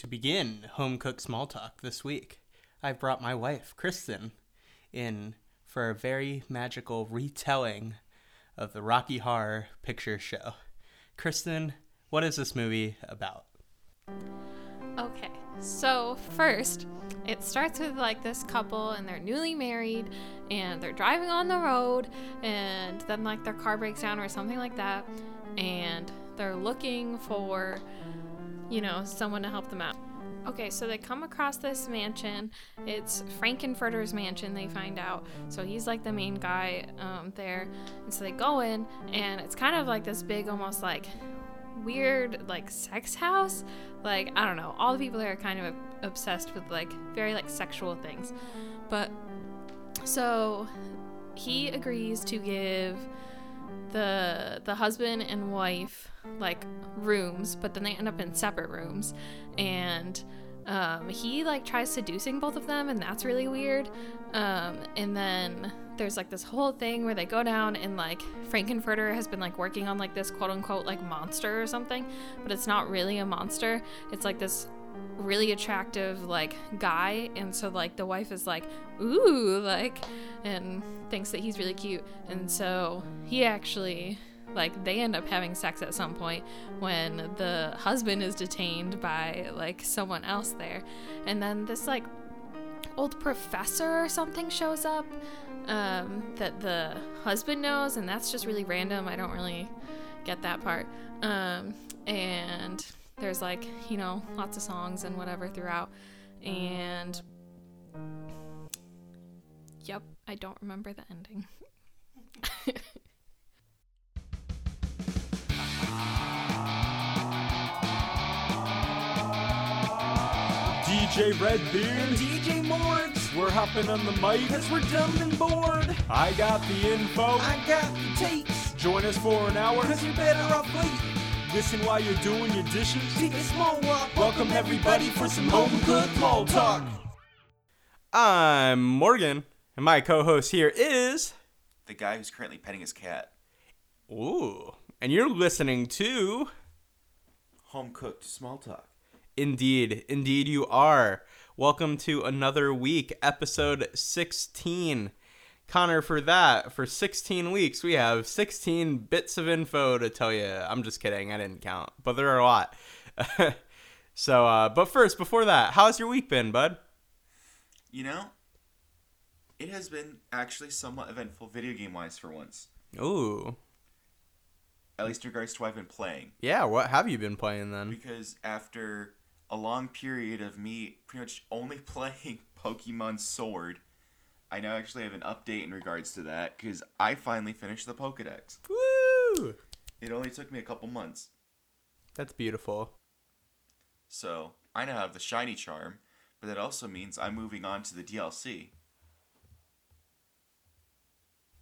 To begin home cook small talk this week, I've brought my wife, Kristen, in for a very magical retelling of the Rocky Horror Picture Show. Kristen, what is this movie about? Okay, so first, it starts with like this couple and they're newly married and they're driving on the road and then like their car breaks down or something like that and they're looking for, you know, someone to help them out. Okay, so they come across this mansion. It's Frank-N-Furter's mansion, they find out. So he's like the main guy um, there. And so they go in, and it's kind of like this big, almost like weird, like sex house. Like, I don't know. All the people there are kind of obsessed with like very like sexual things. But so he agrees to give the the husband and wife like rooms, but then they end up in separate rooms, and um, he like tries seducing both of them, and that's really weird. Um, and then there's like this whole thing where they go down and like Frank-N-Furter has been like working on like this quote unquote like monster or something, but it's not really a monster. It's like this really attractive like guy and so like the wife is like ooh like and thinks that he's really cute. And so he actually like they end up having sex at some point when the husband is detained by like someone else there. And then this like old professor or something shows up um, that the husband knows and that's just really random. I don't really get that part. Um, and there's like you know lots of songs and whatever throughout and yep i don't remember the ending DJ Redbeard, and DJ Moritz. We're hopping on the mic because we're dumb and bored. I got the info. I got the takes. Join us for an hour because you're better off waiting. Listen while you're doing your dishes. Take a small walk. Welcome everybody for some home cooked mall talk. I'm Morgan, and my co-host here is the guy who's currently petting his cat. Ooh, and you're listening to Home Cooked Small Talk. Indeed, indeed you are. Welcome to another week, episode 16. Connor, for that, for 16 weeks, we have 16 bits of info to tell you. I'm just kidding, I didn't count, but there are a lot. so, uh, but first, before that, how's your week been, bud? You know, it has been actually somewhat eventful video game wise for once. Ooh. At least in regards to what I've been playing. Yeah, what have you been playing then? Because after a long period of me pretty much only playing Pokemon Sword, I now actually have an update in regards to that because I finally finished the Pokedex. Woo! It only took me a couple months. That's beautiful. So I now have the Shiny Charm, but that also means I'm moving on to the DLC.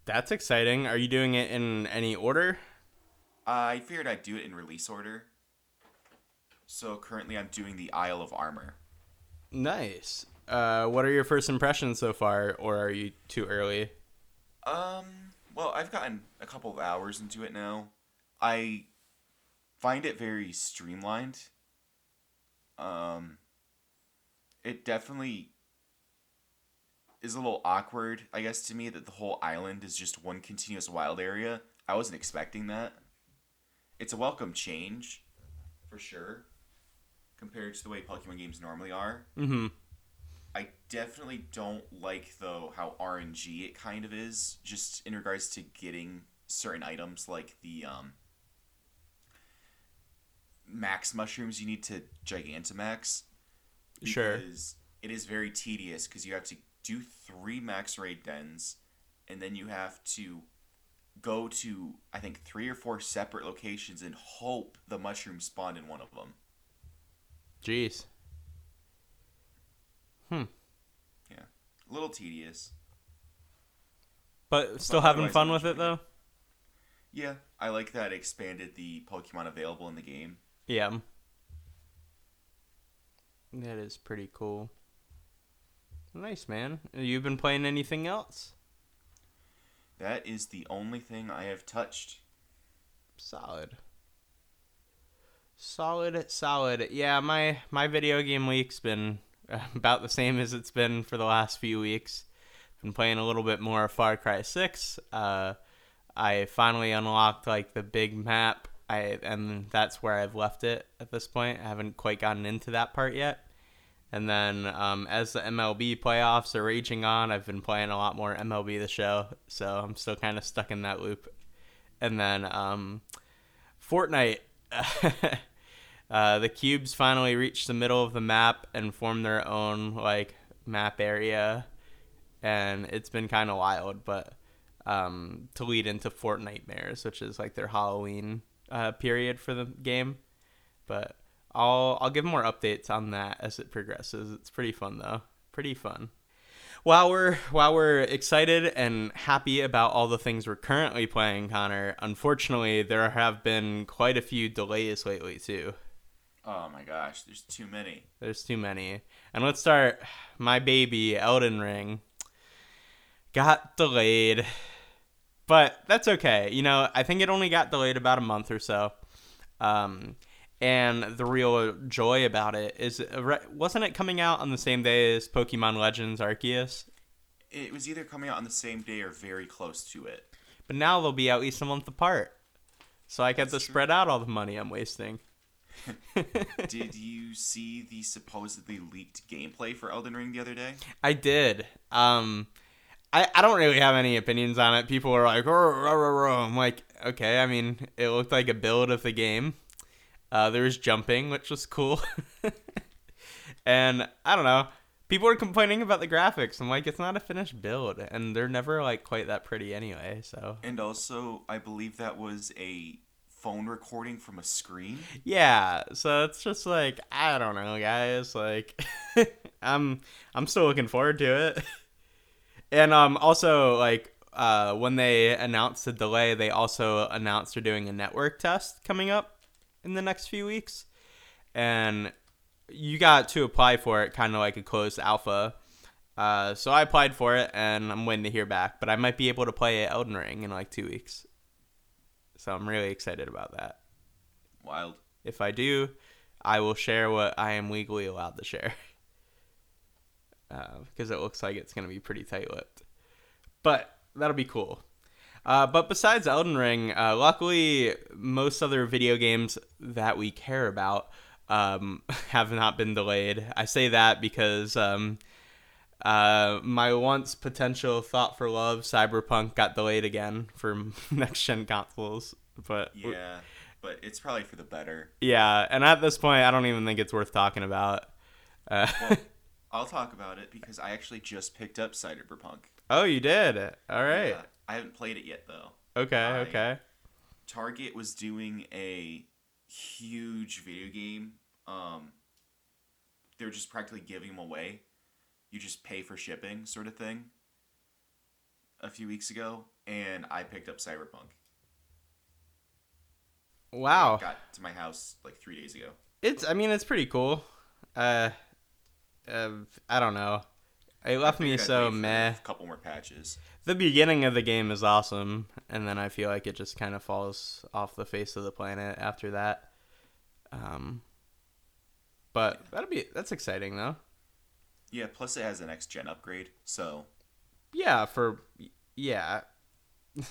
That's exciting. Are you doing it in any order? I figured I'd do it in release order. So currently I'm doing the Isle of Armor. Nice. Uh, what are your first impressions so far, or are you too early? Um, well, I've gotten a couple of hours into it now. I find it very streamlined. Um, it definitely is a little awkward, I guess, to me that the whole island is just one continuous wild area. I wasn't expecting that. It's a welcome change, for sure, compared to the way Pokemon games normally are. Mm-hmm. I definitely don't like though how RNG it kind of is, just in regards to getting certain items like the um, max mushrooms you need to Gigantamax. Sure. Because it is very tedious because you have to do three max raid dens, and then you have to go to I think three or four separate locations and hope the mushrooms spawn in one of them. Jeez. Hmm. Yeah, a little tedious. But still But having fun with it though. Yeah, I like that it expanded the Pokemon available in the game. Yeah. That is pretty cool. Nice man. You've been playing anything else? That is the only thing I have touched. Solid. Solid, solid. Yeah, my my video game week's been about the same as it's been for the last few weeks. Been playing a little bit more Far Cry 6. Uh, I finally unlocked like the big map. I and that's where I've left it at this point. I haven't quite gotten into that part yet. And then um, as the MLB playoffs are raging on, I've been playing a lot more MLB the Show, so I'm still kind of stuck in that loop. And then um, Fortnite, uh, the cubes finally reach the middle of the map and form their own like map area, and it's been kind of wild. But um, to lead into Fortnitemares, which is like their Halloween uh, period for the game, but I'll I'll give more updates on that as it progresses. It's pretty fun though. Pretty fun. While we're while we're excited and happy about all the things we're currently playing, Connor, unfortunately there have been quite a few delays lately too. Oh my gosh, there's too many. There's too many. And let's start my baby Elden Ring got delayed. But that's okay. You know, I think it only got delayed about a month or so. Um and the real joy about it is wasn't it coming out on the same day as Pokemon Legends Arceus? It was either coming out on the same day or very close to it. But now they'll be at least a month apart. So I get That's to true. spread out all the money I'm wasting. Did you see the supposedly leaked gameplay for Elden Ring the other day? I did. Um, I, I don't really have any opinions on it. People are like, "Rrr, rrr, rrr, rrr." I'm like, okay. I mean, it looked like a build of the game. Uh, there was jumping, which was cool. and I don't know. People are complaining about the graphics. I'm like, it's not a finished build, and they're never like quite that pretty anyway. So And also, I believe that was a phone recording from a screen. yeah, so it's just like I don't know, guys. Like, I'm I'm still looking forward to it. And um, also like uh, when they announced the delay, they also announced they're doing a network test coming up in the next few weeks, and you got to apply for it, kind of like a closed alpha. Uh, so I applied for it, and I'm waiting to hear back. But I might be able to play Elden Ring in like two weeks, so I'm really excited about that. Wild. If I do, I will share what I am legally allowed to share. Uh, because it looks like it's going to be pretty tight lipped. But that'll be cool. Uh, but besides Elden Ring, uh, luckily, most other video games that we care about um, have not been delayed. I say that because um, uh, my once potential thought for love, Cyberpunk, got delayed again for next gen consoles. But Yeah, but it's probably for the better. yeah, and at this point, I don't even think it's worth talking about. Uh, Well, I'll talk about it because I actually just picked up Cyberpunk. oh, you did. All right. Yeah, I haven't played it yet though. Okay. I- Okay. Target was doing a huge video game. Um, they were just practically giving them away. You just pay for shipping, sort of thing. A few weeks ago, and I picked up Cyberpunk. Wow. Got to my house like three days ago. It's. I mean, it's pretty cool. Uh, uh I don't know. It left me so meh. A couple more patches. The beginning of the game is awesome, and then I feel like it just kind of falls off the face of the planet after that. Um. But that'll be that's exciting though. Yeah, plus it has an next gen upgrade, so Yeah. For yeah. I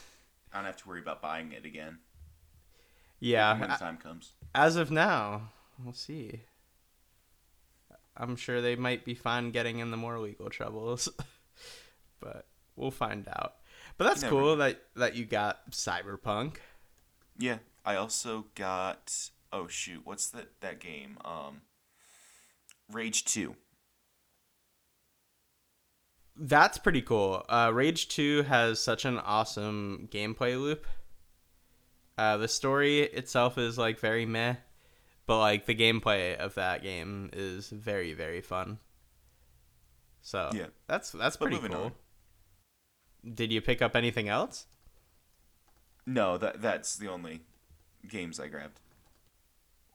don't have to worry about buying it again Yeah. when the time comes. As of now, we'll see. I'm sure they might be fine getting in the more legal troubles, but we'll find out. But that's never cool that that you got Cyberpunk. Yeah, I also got oh shoot, what's that that game? Um Rage 2. That's pretty cool. Uh, Rage Two has such an awesome gameplay loop. Uh, the story itself is like very meh, but like the gameplay of that game is very very fun. So Yeah. that's that's pretty moving cool. on. Did you pick up anything else? No, that that's the only games I grabbed.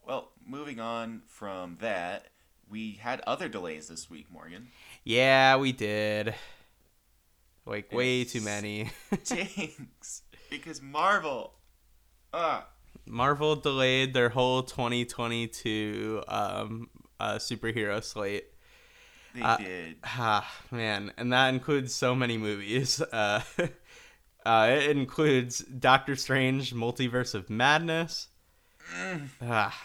Well, moving on from that, we had other delays this week, Morgan. Yeah, we did. Like way too many. Jinx, because Marvel. Ah, Marvel delayed their whole 2022 um, uh, superhero slate. They Uh, did. Ah, man, and that includes so many movies. Uh, uh, it includes Doctor Strange: Multiverse of Madness, ah,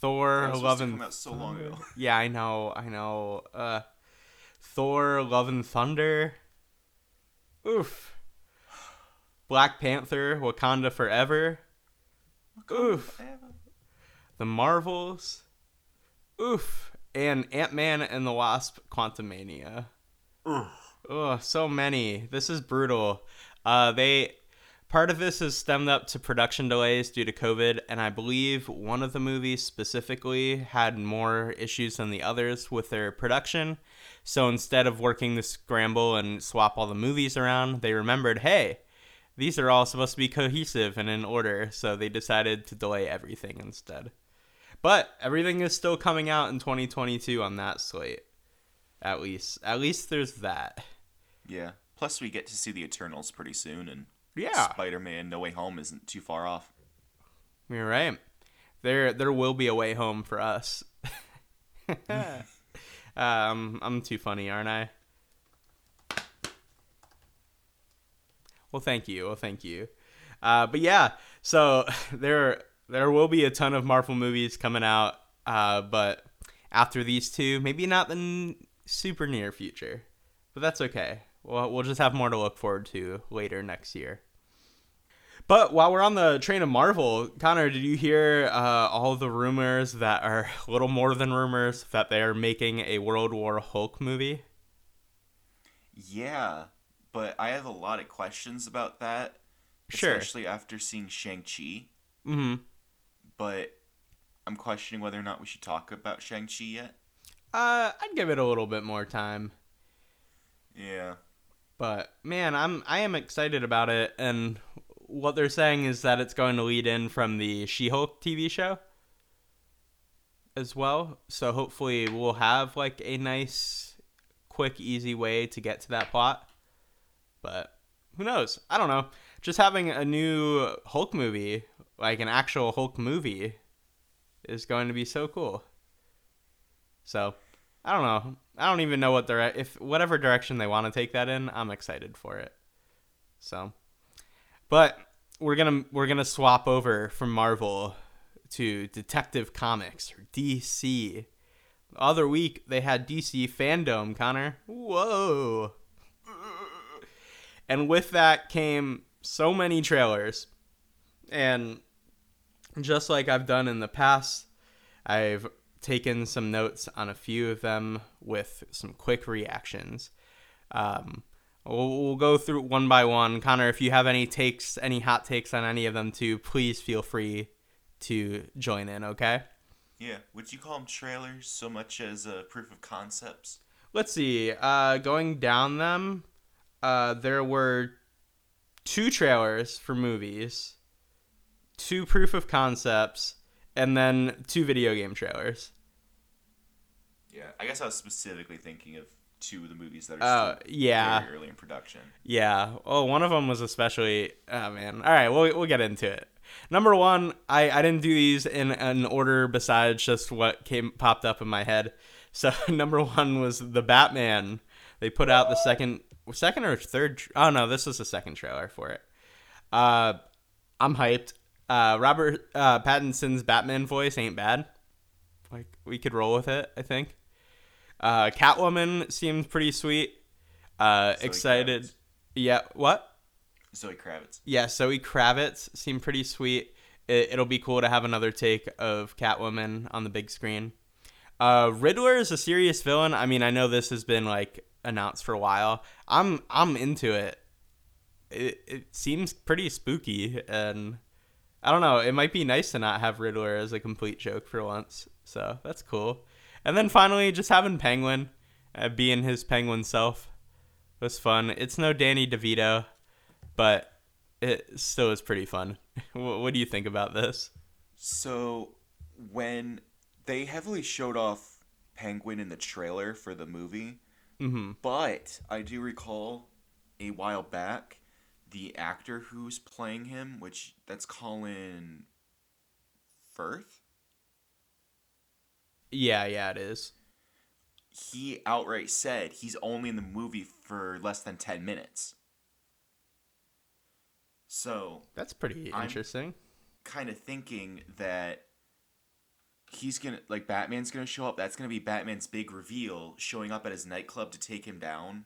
Thor: Love and so long ago. yeah, I know, I know. Thor: Love and Thunder. Oof. Black Panther: Wakanda Forever. Oof. The Marvels. Oof. And Ant Man and the Wasp Quantumania. Oh, so many. This is brutal. Uh, they part of this is stemmed up to production delays due to COVID, and I believe one of the movies specifically had more issues than the others with their production. So instead of working the scramble and swap all the movies around, they remembered, hey, these are all supposed to be cohesive and in order, so they decided to delay everything instead. But everything is still coming out in 2022 on that slate. At least, at least there's that. Yeah. Plus, we get to see the Eternals pretty soon, and Yeah, Spider-Man: No Way Home isn't too far off. you're right. There, there will be a way home for us. um, I'm too funny, aren't I? Well, thank you. Well, thank you. Uh, but yeah, so there, there will be a ton of Marvel movies coming out. Uh, but after these two, maybe not the n- super near future, but that's okay. Well, we'll just have more to look forward to later next year. But while we're on the train of Marvel, Connor, did you hear uh, all the rumors that are a little more than rumors that they are making a World War Hulk movie? Yeah, but I have a lot of questions about that, Sure. especially after seeing Shang-Chi. Mm-hmm. But I'm questioning whether or not we should talk about Shang-Chi yet. Uh, I'd give it a little bit more time. Yeah. But man, I'm I am excited about it, and what they're saying is that it's going to lead in from the She-Hulk TV show as well. So hopefully we'll have like a nice, quick, easy way to get to that plot. But who knows? I don't know. Just having a new Hulk movie, like an actual Hulk movie, is going to be so cool. So I don't know. I don't even know what they're if whatever direction they want to take that in. I'm excited for it. So, but we're gonna we're gonna swap over from Marvel to Detective Comics or DC. The other week they had DC Fandom. Connor, whoa! And with that came so many trailers, and just like I've done in the past, I've taken some notes on a few of them with some quick reactions. Um, we'll, we'll go through one by one. Connor, if you have any takes, any hot takes on any of them too, please feel free to join in, okay? Yeah. Would you call them trailers so much as uh, proof of concepts? Let's see. Uh, going down them, uh, there were two trailers for movies, two proof of concepts, and then two video game trailers. Yeah. I guess I was specifically thinking of two of the movies that Uh, are still yeah. very early in production. Yeah. Oh, one of them was especially. Oh man. All right, we'll we'll get into it. Number one, I I didn't do these in an order besides just what came popped up in my head. So number one was the Batman. They put out the second second or third. Oh no, this was the second trailer for it. Uh, I'm hyped. Uh, Robert uh, Pattinson's Batman voice ain't bad. Like we could roll with it. I think. Uh, Catwoman seemed pretty sweet. Uh, Zoe excited. Kravitz. Yeah. What? Zoe Kravitz. Yeah. Zoe Kravitz seemed pretty sweet. It, it'll be cool to have another take of Catwoman on the big screen. Uh, Riddler is a serious villain. I mean, I know this has been like announced for a while. I'm I'm into it. It it seems pretty spooky, and I don't know. It might be nice to not have Riddler as a complete joke for once. So that's cool. And then finally, just having Penguin uh, being his Penguin self was fun. It's no Danny DeVito, but it still is pretty fun. what, what do you think about this? So when they heavily showed off Penguin in the trailer for the movie, hmm but I do recall a while back the actor who's playing him, which that's Colin Firth. Yeah, yeah, it is. He outright said he's only in the movie for less than 10 minutes. So, That's pretty interesting. kind of thinking that he's gonna like Batman's gonna show up. That's gonna be Batman's big reveal, showing up at his nightclub to take him down,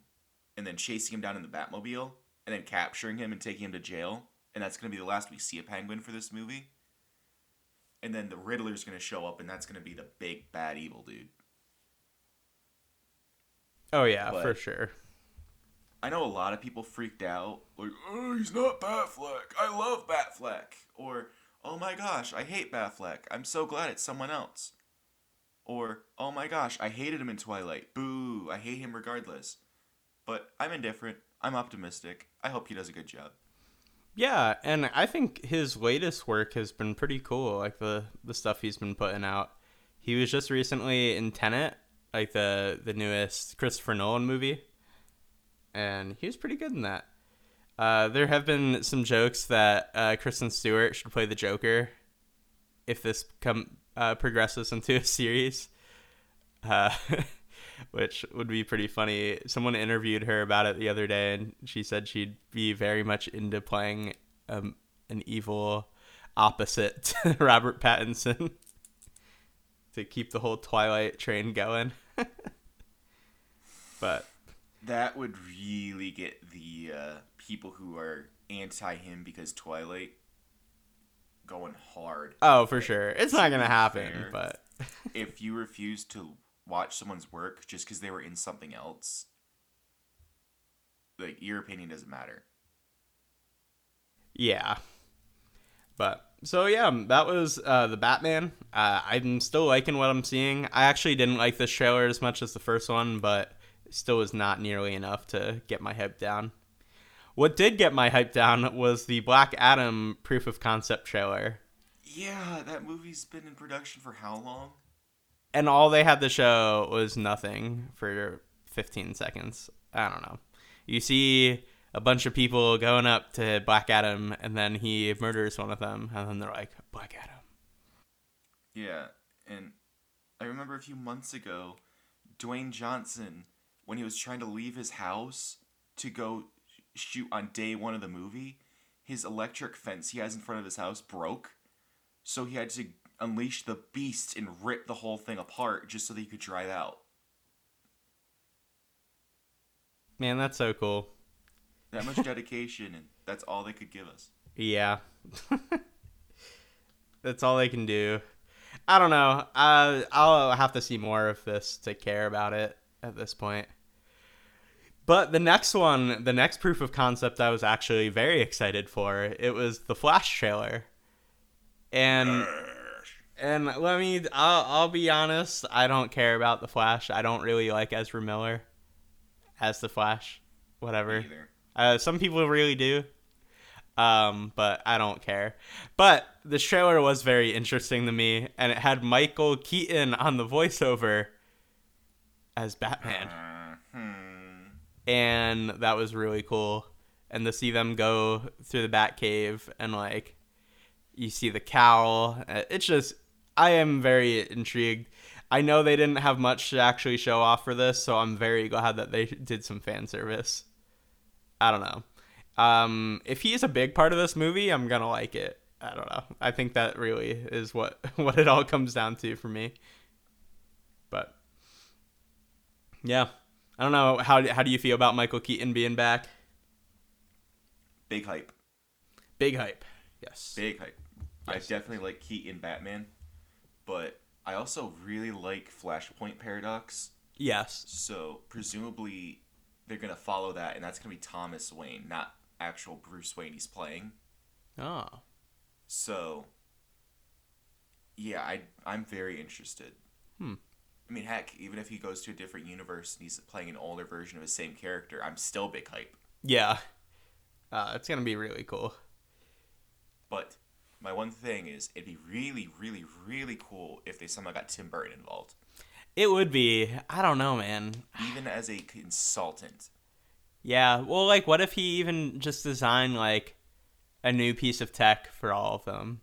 and then chasing him down in the Batmobile, and then capturing him and taking him to jail. And that's gonna be the last we see a Penguin for this movie. And then the Riddler's gonna show up, and that's gonna be the big bad evil dude. Oh yeah, But- for sure. I know a lot of people freaked out, like, oh, he's not Batfleck. I love Batfleck. Or, oh my gosh, I hate Batfleck. I'm so glad it's someone else. Or, oh my gosh, I hated him in Twilight. Boo, I hate him regardless. But I'm indifferent. I'm optimistic. I hope he does a good job. Yeah, and I think his latest work has been pretty cool, like the the stuff he's been putting out. He was just recently in Tenet, like the the newest Christopher Nolan movie, and he was pretty good in that. Uh, there have been some jokes that uh, Kristen Stewart should play the Joker if this come uh, progresses into a series, uh, which would be pretty funny. Someone interviewed her about it the other day, and she said she'd be very much into playing um, an evil opposite to Robert Pattinson to keep the whole Twilight train going. but That would really get the uh, people who are anti him because Twilight going hard. oh, for sure, it's not gonna happen. Fair. But if you refuse to watch someone's work just because they were in something else, like your opinion doesn't matter. Yeah. But so yeah, that was uh, the Batman. Uh, I'm still liking what I'm seeing. I actually didn't like this trailer as much as the first one, but it still was not nearly enough to get my hype down. What did get my hype down was the Black Adam proof of concept trailer. Yeah, that movie's been in production for how long? And all they had to show was nothing for 15 seconds. I don't know. You see a bunch of people going up to Black Adam, and then he murders one of them, and then they're like, Black Adam. Yeah, and I remember a few months ago, Dwayne Johnson, when he was trying to leave his house to go shoot on day one of the movie, his electric fence he has in front of his house broke. So he had to unleash the beast and rip the whole thing apart just so that he could drive out. Man, that's so cool. That much dedication, and that's all they could give us. Yeah. that's all they can do. I don't know. Uh, I'll have to see more of this to care about it at this point. But the next one, the next proof of concept I was actually very excited for, it was the Flash trailer. And and let me I'll, I'll be honest, I don't care about the Flash. I don't really like Ezra Miller as the Flash. Whatever. Uh, some people really do. Um, but I don't care. But the trailer was very interesting to me, and it had Michael Keaton on the voiceover as Batman, Hmm. and that was really cool. And to see them go through the Batcave and like you see the cowl, uh, it's just I am very intrigued. I know they didn't have much to actually show off for this, so I'm very glad that they did some fan service. I don't know. Um, if he is a big part of this movie, I'm gonna like it. I don't know. I think that really is what what it all comes down to for me. But yeah, I don't know how how do you feel about Michael Keaton being back? Big hype. Big hype. Yes. Big hype. I definitely like Keaton Batman, but I also really like Flashpoint Paradox. Yes. So presumably they're gonna follow that, and that's gonna be Thomas Wayne, not actual Bruce Wayne he's playing. Oh. So yeah, I I'm very interested. Hmm. I mean, heck, even if he goes to a different universe and he's playing an older version of his same character, I'm still big hype. Yeah. Uh, it's gonna be really cool. But my one thing is, it'd be really, really, really cool if they somehow got Tim Burton involved, It would be. I don't know, man. even as a consultant. Yeah. Well, like, what if he even just designed like a new piece of tech for all of them?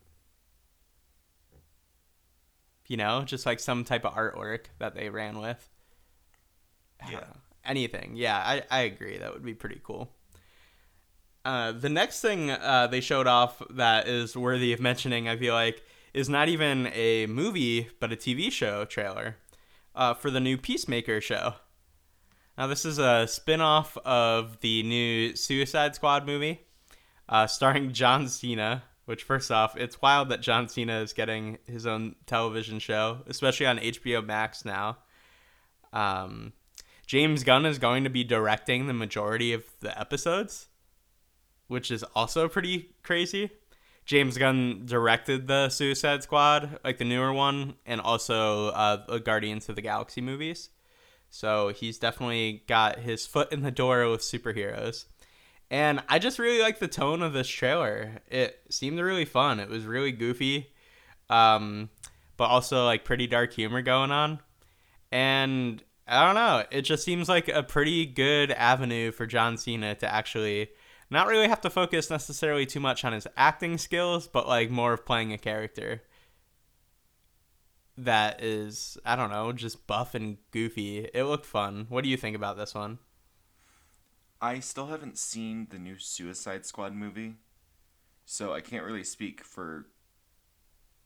you know, just like some type of artwork that they ran with. Yeah. Anything. Yeah, I, I agree. That would be pretty cool. Uh, the next thing uh, they showed off that is worthy of mentioning, I feel like, is not even a movie, but a TV show trailer uh, for the new Peacemaker show. Now, this is a spin off of the new Suicide Squad movie uh, starring John Cena. Which, first off, it's wild that John Cena is getting his own television show, especially on HBO Max now. Um, James Gunn is going to be directing the majority of the episodes, which is also pretty crazy. James Gunn directed the Suicide Squad, like the newer one, and also uh, the Guardians of the Galaxy movies. So he's definitely got his foot in the door with superheroes. And I just really like the tone of this trailer. It seemed really fun. It was really goofy, um, but also like pretty dark humor going on. And I don't know. It just seems like a pretty good avenue for John Cena to actually not really have to focus necessarily too much on his acting skills, but like more of playing a character that is, I don't know, just buff and goofy. It looked fun. What do you think about this one? I still haven't seen the new Suicide Squad movie, so I can't really speak for,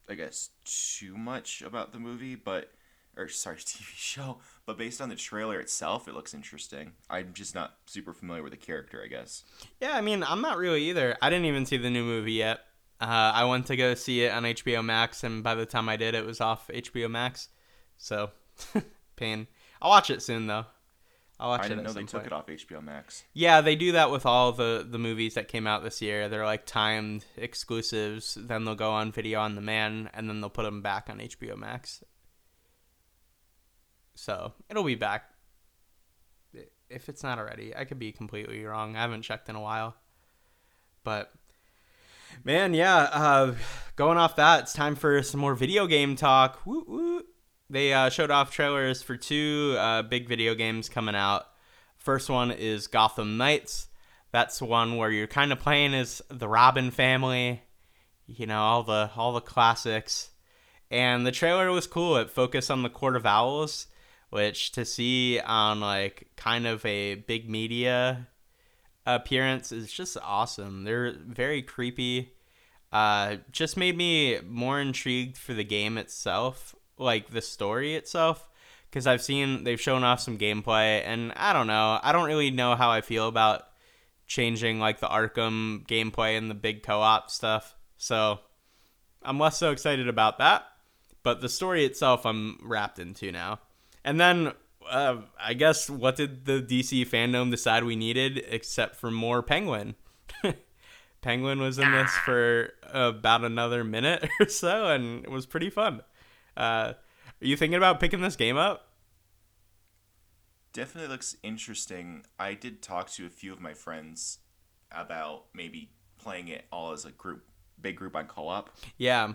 I guess, too much about the movie, but, or sorry, TV show. But based on the trailer itself, it looks interesting. I'm just not super familiar with the character, I guess. Yeah, I mean, I'm not really either. I didn't even see the new movie yet. Uh, I went to go see it on HBO Max, and by the time I did, it was off HBO Max. So, pain. I'll watch it soon, though. I'll watch I it didn't at know they some took it off HBO Max. Yeah, they do that with all the the movies that came out this year. They're like timed exclusives. Then they'll go on video on demand, and then they'll put them back on HBO Max. So it'll be back. If it's not already, I could be completely wrong. I haven't checked in a while, but man, yeah. Uh, going off that, it's time for some more video game talk. Woo woo. They uh, showed off trailers for two uh, big video games coming out. First one is Gotham Knights. That's one where you're kind of playing as the Robin family, you know, all the all the classics. And the trailer was cool. It focused on the Court of Owls, which to see on like kind of a big media appearance is just awesome. They're very creepy. Uh, just made me more intrigued for the game itself, like the story itself, because I've seen they've shown off some gameplay, and I don't know. I don't really know how I feel about changing like the Arkham gameplay and the big co-op stuff. So I'm less so excited about that. But the story itself, I'm wrapped into now. And then uh, I guess what did the DC fandom decide we needed except for more Penguin? Penguin was in this for about another minute or so, and it was pretty fun. Uh, are you thinking about picking this game up? Definitely looks interesting. I did talk to a few of my friends about maybe playing it all as a group, big group on co-op. Yeah.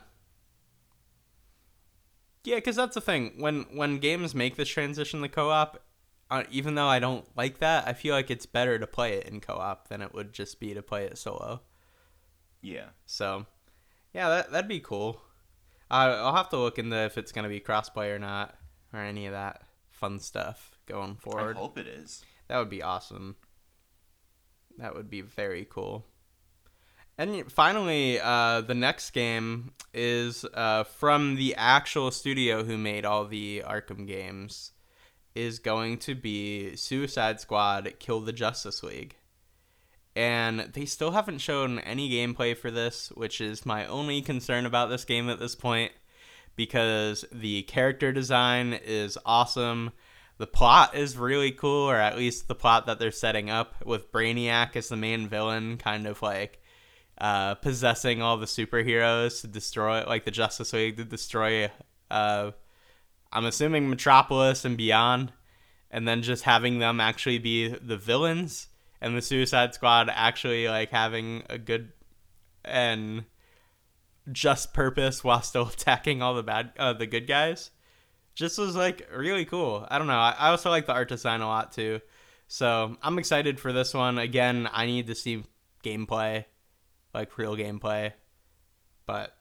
Yeah, because that's the thing. When when games make this transition to co-op, uh, even though I don't like that, I feel like it's better to play it in co-op than it would just be to play it solo. Yeah. So, yeah, that that'd be cool. I I'll have to look into if it's gonna be crossplay or not, or any of that fun stuff going forward. I hope it is. That would be awesome. That would be very cool. And finally, uh, the next game is uh, from the actual studio who made all the Arkham games. Is going to be Suicide Squad: Kill the Justice League, and they still haven't shown any gameplay for this, which is my only concern about this game at this point, because the character design is awesome the plot is really cool, or at least the plot that they're setting up with Brainiac as the main villain, kind of like uh, possessing all the superheroes to destroy, like the Justice League to destroy. Uh, I'm assuming Metropolis and beyond, and then just having them actually be the villains, and the Suicide Squad actually like having a good and just purpose while still attacking all the bad, uh, the good guys just was like really cool. I don't know. I, I also like the art design a lot too. So I'm excited for this one. Again, I need to see gameplay, like real gameplay. But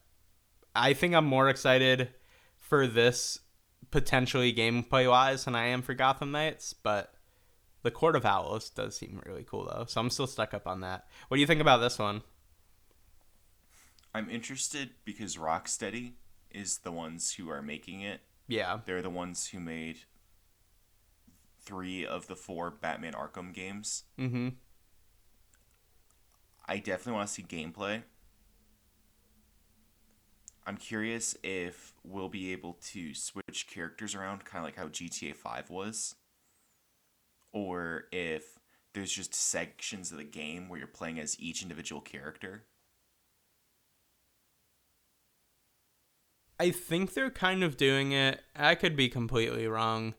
I think I'm more excited for this potentially gameplay wise than I am for Gotham Knights, but the Court of Owls does seem really cool though. So I'm still stuck up on that. What do you think about this one? I'm interested because Rocksteady is the ones who are making it. Yeah. They're the ones who made three of the four Batman Arkham games. Mm-hmm. I definitely want to see gameplay. I'm curious if we'll be able to switch characters around, kind of like how GTA 5 was. Or if there's just sections of the game where you're playing as each individual character. I think they're kind of doing it. I could be completely wrong.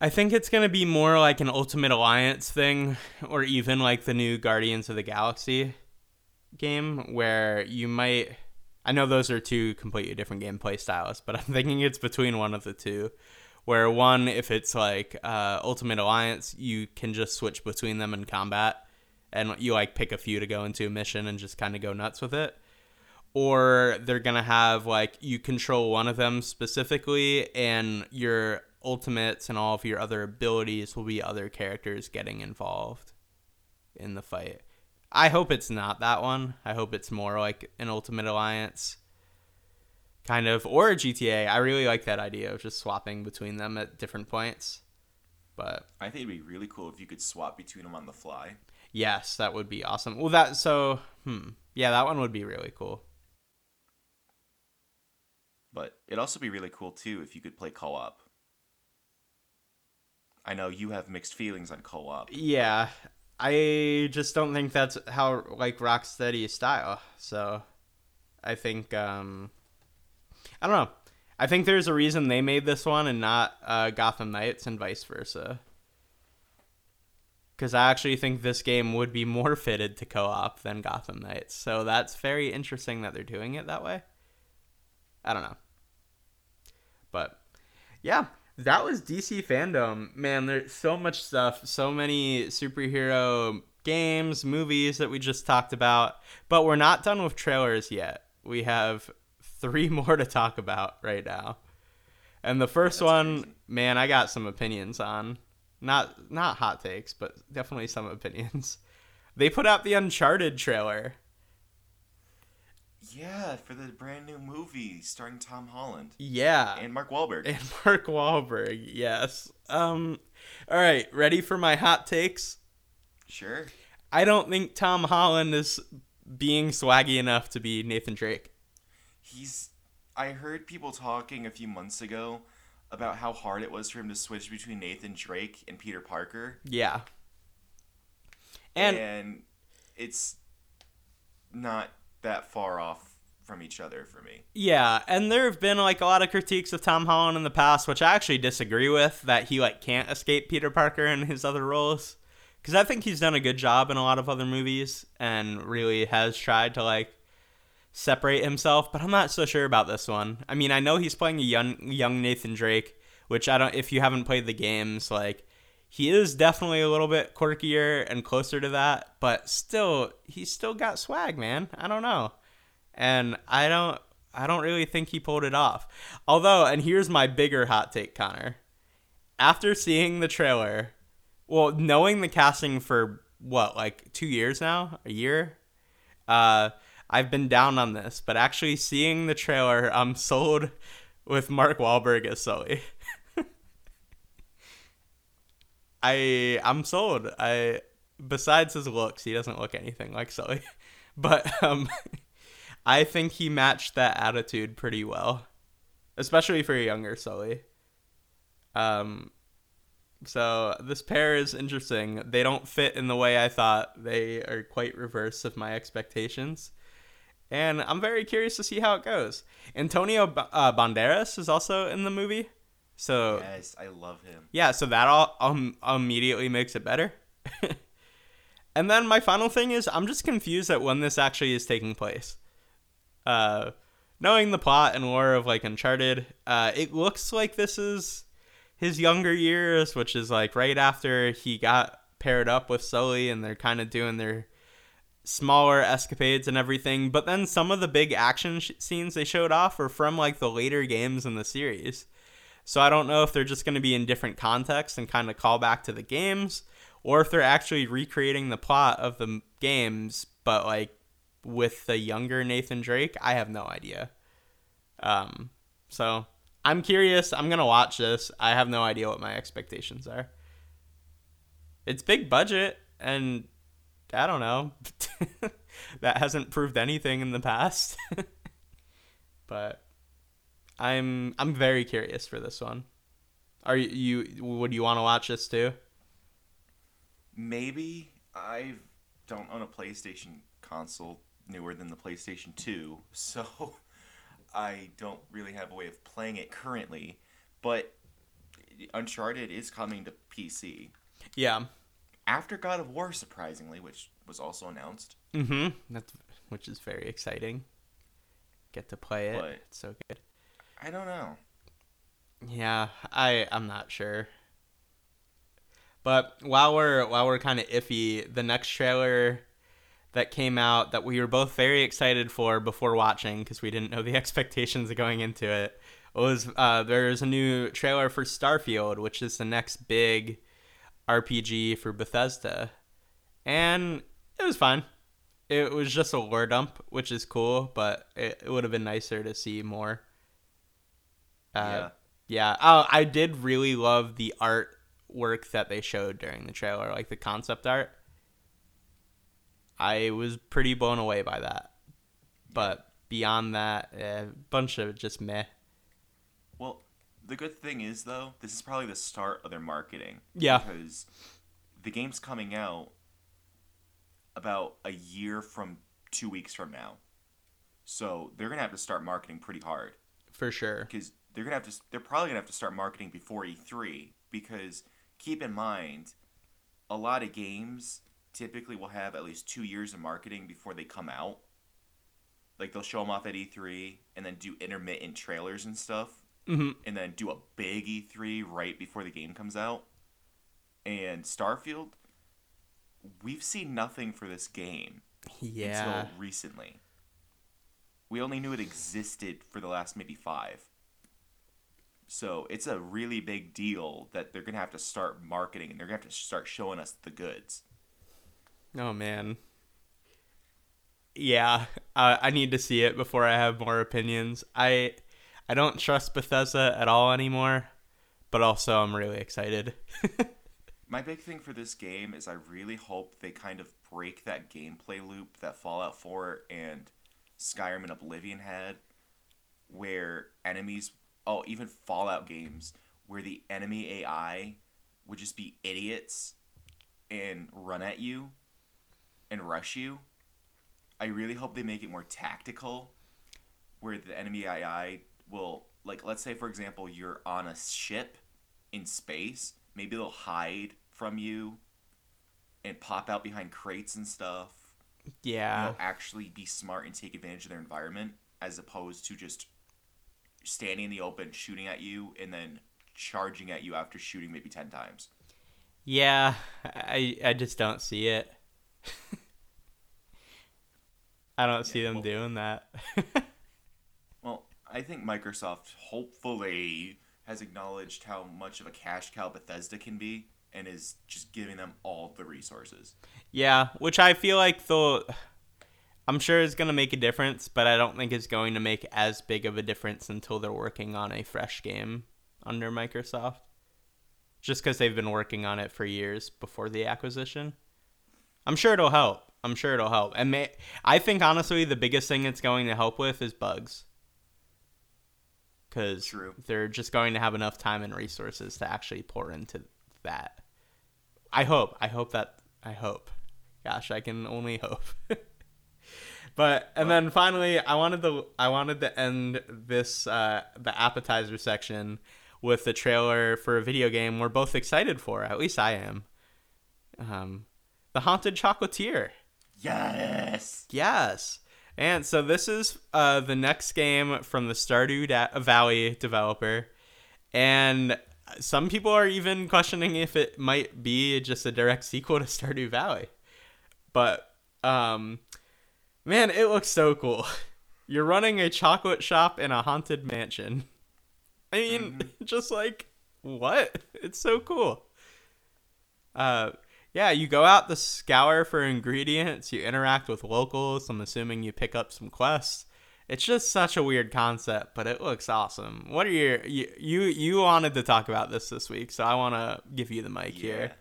I think it's going to be more like an Ultimate Alliance thing, or even like the new Guardians of the Galaxy game, where you might. I know those are two completely different gameplay styles, but I'm thinking it's between one of the two. Where one, if it's like uh, Ultimate Alliance, you can just switch between them in combat, and you like pick a few to go into a mission and just kind of go nuts with it or they're gonna have like you control one of them specifically and your ultimates and all of your other abilities will be other characters getting involved in the fight. I hope it's not that one. I hope it's more like an ultimate alliance kind of or a gta i really like that idea of just swapping between them at different points but I think it'd be really cool if you could swap between them on the fly. yes that would be awesome. Well that so hmm yeah that one would be really cool. But it'd also be really cool too if you could play co op. I know you have mixed feelings on co op. Yeah, I just don't think that's how like Rocksteady style. So, I think um, I don't know. I think there's a reason they made this one and not uh, Gotham Knights and vice versa. Because I actually think this game would be more fitted to co-op than Gotham Knights. So that's very interesting that they're doing it that way. I don't know. But yeah, that was DC fandom. Man, there's so much stuff, so many superhero games, movies that we just talked about. But we're not done with trailers yet. We have three more to talk about right now. And the first That's one, crazy. man, I got some opinions on. Not not hot takes, but definitely some opinions. They put out the Uncharted trailer. Yeah, for the brand new movie starring Tom Holland Yeah. and Mark Wahlberg. and Mark Wahlberg. Yes. Um. All right. Ready for my hot takes? sure. I don't think Tom Holland is being swaggy enough to be Nathan Drake. He's. I heard people talking a few months ago about how hard it was for him to switch between Nathan Drake and Peter Parker. Yeah. And and it's not that far off from each other for me. yeah, and there have been like a lot of critiques of Tom Holland in the past, which I actually disagree with. That he like can't escape Peter Parker in his other roles, because I think he's done a good job in a lot of other movies and really has tried to like separate himself, but I'm not so sure about this one. I mean, I know he's playing a young young Nathan Drake, which I don't if you haven't played the games, like he is definitely a little bit quirkier and closer to that, but still he's still got swag, man. I don't know. And I don't I don't really think he pulled it off. Although, and here's my bigger hot take, Connor. After seeing the trailer, well, knowing the casting for what, like 2 years now, a year, uh I've been down on this, but actually seeing the trailer, I'm sold with Mark Wahlberg as Sully. I I'm sold. I besides his looks, he doesn't look anything like Sully. But um I think he matched that attitude pretty well. Especially for a younger Sully. Um so this pair is interesting. They don't fit in the way I thought. They are quite reverse of my expectations. And I'm very curious to see how it goes. Antonio Ba- uh, Banderas is also in the movie. So Yes, I love him. yeah, so that all um, immediately makes it better. and then my final thing is I'm just confused at when this actually is taking place. Uh, knowing the plot and lore of like Uncharted, uh, it looks like this is his younger years, which is like right after he got paired up with Sully, and they're kind of doing their smaller escapades and everything, but then some of the big action sh- scenes they showed off are from like the later games in the series. So I don't know if they're just going to be in different contexts and kind of call back to the games, or if they're actually recreating the plot of the games, but like with the younger Nathan Drake. I have no idea. Um, so I'm curious. I'm gonna watch this. I have no idea what my expectations are. It's big budget, and I don't know. that hasn't proved anything in the past. but I'm I'm very curious for this one. Are you, you would you want to watch this too? Maybe I don't own a PlayStation console newer than the PlayStation 2, so I don't really have a way of playing it currently. But Uncharted is coming to PC Yeah. after God of War, surprisingly, which was also announced. Mm-hmm. That's which is very exciting. Get to play it. But- It's so good. I don't know. Yeah, I I'm not sure. But while we're while we're kind of iffy, the next trailer that came out that we were both very excited for before watching because we didn't know the expectations of going into it was uh, there's a new trailer for Starfield, which is the next big RPG for Bethesda, and it was fun. It was just a lore dump, which is cool, but it, it would have been nicer to see more. Uh, yeah. Oh, I did really love the artwork that they showed during the trailer, like the concept art. I was pretty blown away by that. But beyond that, a bunch of just meh. Well, the good thing is though, this is probably the start of their marketing. Yeah. Because the game's coming out about a year from two weeks from now. So they're gonna have to start marketing pretty hard. For sure. Because they're gonna have to they're probably gonna have to start marketing before E3 because keep in mind a lot of games typically will have at least two years of marketing before they come out. Like they'll show them off at E3 and then do intermittent trailers and stuff hmm and then do a big E3 right before the game comes out. And Starfield, we've seen nothing for this game Yeah. until recently. We only knew it existed for the last maybe five. So it's a really big deal that they're gonna have to start marketing and they're gonna have to start showing us the goods. Oh man. Yeah, uh, I need to see it before I have more opinions. I I don't trust Bethesda at all anymore, but also I'm really excited. My big thing for this game is I really hope they kind of break that gameplay loop that Fallout 4 and Skyrim and Oblivion had, where enemies, oh, even Fallout games, where the enemy AI would just be idiots and run at you and rush you. I really hope they make it more tactical, where the enemy AI will, like, let's say, for example, you're on a ship in space, maybe they'll hide from you and pop out behind crates and stuff. Yeah. actually be smart and take advantage of their environment as opposed to just standing in the open, shooting at you, and then charging at you after shooting maybe 10 times. Yeah, I I just don't see it. I don't see them well- doing that. Well, I think Microsoft hopefully has acknowledged how much of a cash cow Bethesda can be and is just giving them all the resources. yeah, which I feel like though I'm sure it's going to make a difference, but I don't think it's going to make as big of a difference until they're working on a fresh game under Microsoft. Just cuz they've been working on it for years before the acquisition. I'm sure it'll help. I'm sure it'll help. And may, I think honestly the biggest thing it's going to help with is bugs. Cuz they're just going to have enough time and resources to actually pour into that. I hope. I hope that I hope. Gosh, I can only hope. but and then finally, I wanted to I wanted to end this uh, the appetizer section with the trailer for a video game we're both excited for. At least I am. Um, the Haunted Chocolatier. Yes! Yes. And so this is uh, the next game from the Stardew da- Valley developer. And some people are even questioning if it might be just a direct sequel to Stardew Valley. But Um, man, it looks so cool. You're running a chocolate shop in a haunted mansion. I mean, just like what? It's so cool. Uh, yeah, you go out to scour for ingredients. You interact with locals. I'm assuming you pick up some quests. It's just such a weird concept, but it looks awesome. What are your you you, you wanted to talk about this this week, so I want to give you the mic here.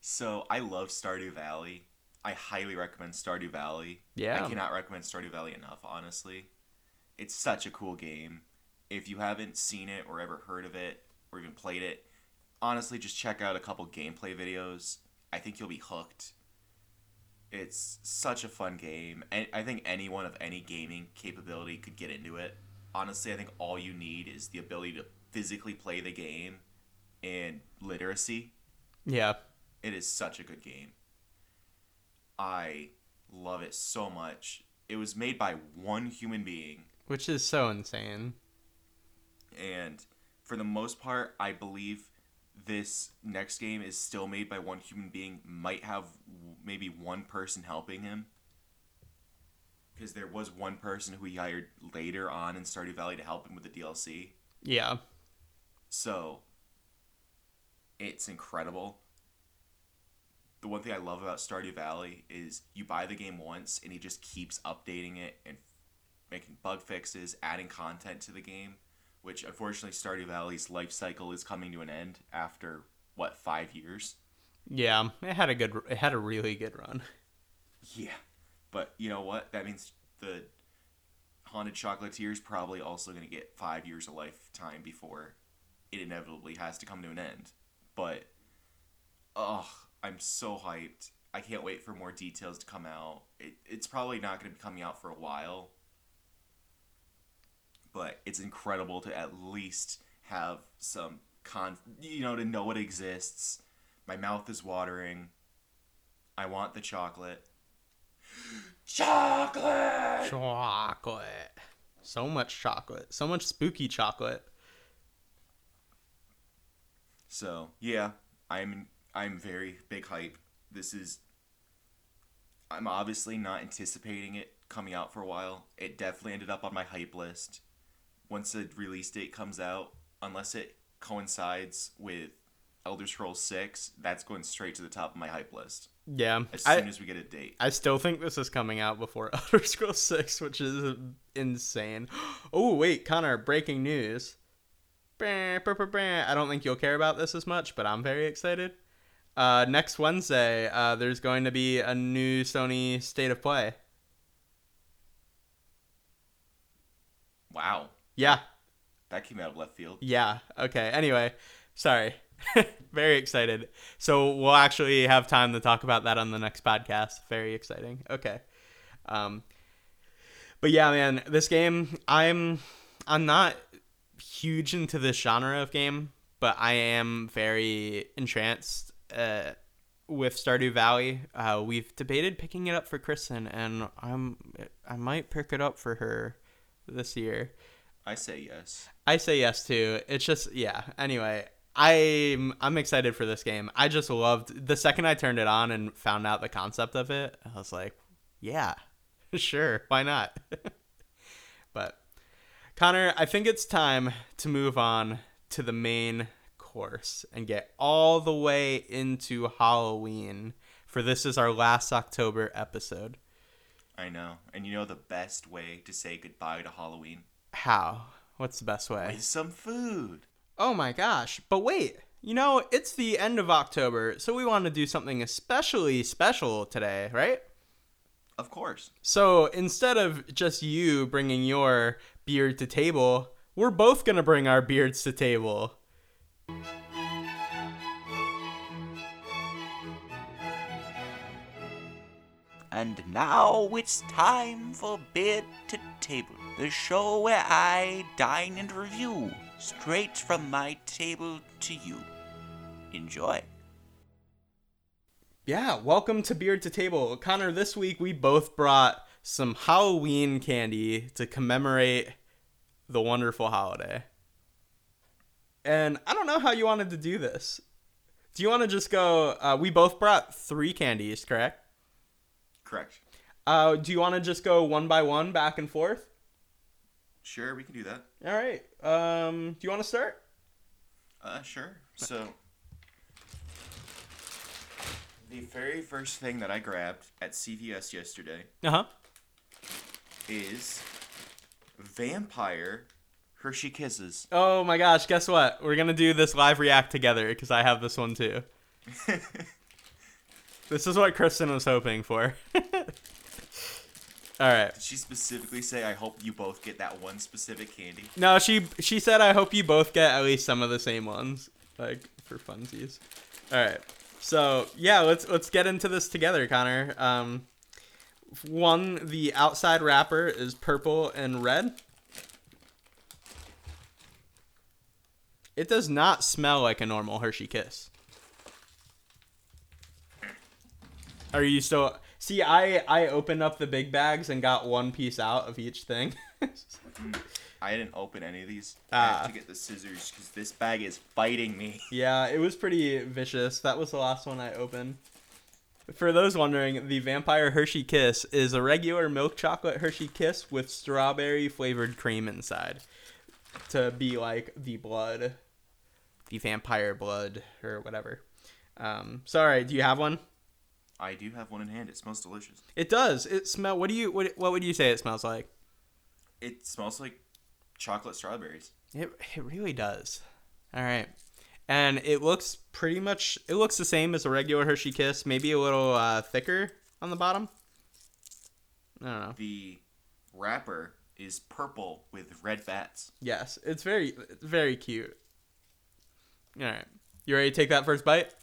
So I love Stardew Valley. I highly recommend Stardew Valley. Yeah. I cannot recommend Stardew Valley enough, honestly. It's such a cool game. If you haven't seen it or ever heard of it or even played it, honestly just check out a couple gameplay videos. I think you'll be hooked. It's such a fun game. And I think anyone of any gaming capability could get into it. Honestly, I think all you need is the ability to physically play the game and literacy. Yeah. It is such a good game. I love it so much. It was made by one human being, Which is so insane. and for the most part, I believe this next game is still made by one human being. Might have maybe one person helping him. Because there was one person who he hired later on in Stardew Valley to help him with the DLC. Yeah. So it's incredible. The one thing I love about Stardew Valley is you buy the game once and he just keeps updating it and making bug fixes, adding content to the game, which unfortunately Stardew Valley's life cycle is coming to an end after what, 5 years? Yeah, it had a good it had a really good run. Yeah. But you know what? That means the Haunted Chocolatier is probably also going to get 5 years of lifetime before it inevitably has to come to an end. But oh, I'm so hyped. I can't wait for more details to come out. It, it's probably not going to be coming out for a while. But it's incredible to at least have some con you know to know it exists. My mouth is watering. I want the chocolate. Chocolate. Chocolate. So much chocolate. So much spooky chocolate. So yeah, I'm I'm very big hype. This is. I'm obviously not anticipating it coming out for a while. It definitely ended up on my hype list. Once the release date comes out, unless it coincides with Elder Scrolls Six, that's going straight to the top of my hype list Yeah. as I, soon as we get a date. I still think this is coming out before Elder Scrolls 6, which is insane. Oh, wait, Connor, breaking news. I don't think you'll care about this as much, but I'm very excited. Uh, next Wednesday, uh, there's going to be a new Sony State of Play. Wow, Yeah, that came out of left field. Yeah. Okay. Anyway, sorry. Very excited. So we'll actually have time to talk about that on the next podcast. Very exciting. Okay. Um but yeah, man, this game I'm I'm not huge into this genre of game, but I am very entranced uh with Stardew Valley. Uh we've debated picking it up for Kristen and I'm I might pick it up for her this year. I say yes. I say yes too. It's just yeah. Anyway, I'm I'm excited for this game. I just loved the second I turned it on and found out the concept of it. I was like, yeah, sure, why not? but Connor, I think it's time to move on to the main course and get all the way into Halloween. For this is our last October episode. I know. And you know the best way to say goodbye to Halloween? How? What's the best way? With some food. Oh my gosh. But wait, you know, it's the end of October, so we want to do something especially special today, right? Of course. So instead of just you bringing your beard to table, we're both going to bring our beards to table. And now it's time for Beard to Table, the show where I dine and review straight from my table to you. Enjoy. Yeah, welcome to Beard to Table. Connor, this week we both brought some Halloween candy to commemorate the wonderful holiday. And I don't know how you wanted to do this. Do you want to just go? Uh, we both brought three candies, correct? Correct. Uh, do you want to just go one by one, back and forth? Sure, we can do that. All right. Um, do you want to start? Uh, sure. So, the very first thing that I grabbed at CVS yesterday Uh huh. is Vampire Hershey Kisses. Oh my gosh! Guess what? We're gonna do this live react together because I have this one too. This is what Kristen was hoping for. All right. Did she specifically say, I hope you both get that one specific candy? No, she she said I hope you both get at least some of the same ones, like for funsies. All right. So yeah, let's let's get into this together, Connor. Um, one the outside wrapper is purple and red. It does not smell like a normal Hershey Kiss. Are you still? See, I I opened up the big bags and got one piece out of each thing. I didn't open any of these. I Ah. have to get the scissors because this bag is biting me. Yeah, it was pretty vicious. That was the last one I opened. For those wondering, the Vampire Hershey Kiss is a regular milk chocolate Hershey Kiss with strawberry flavored cream inside to be like the blood, the vampire blood, or whatever. Um, sorry, do you have one? I do have one in hand. It smells delicious. It does. It smell. What do you? What, what would you say it smells like? It smells like chocolate strawberries. It it really does. All right. And it looks pretty much it looks the same as a regular Hershey Kiss, maybe a little uh, thicker on the bottom. I don't know. The wrapper is purple with red bats. Yes, it's very it's very cute. All right. You ready to take that first bite?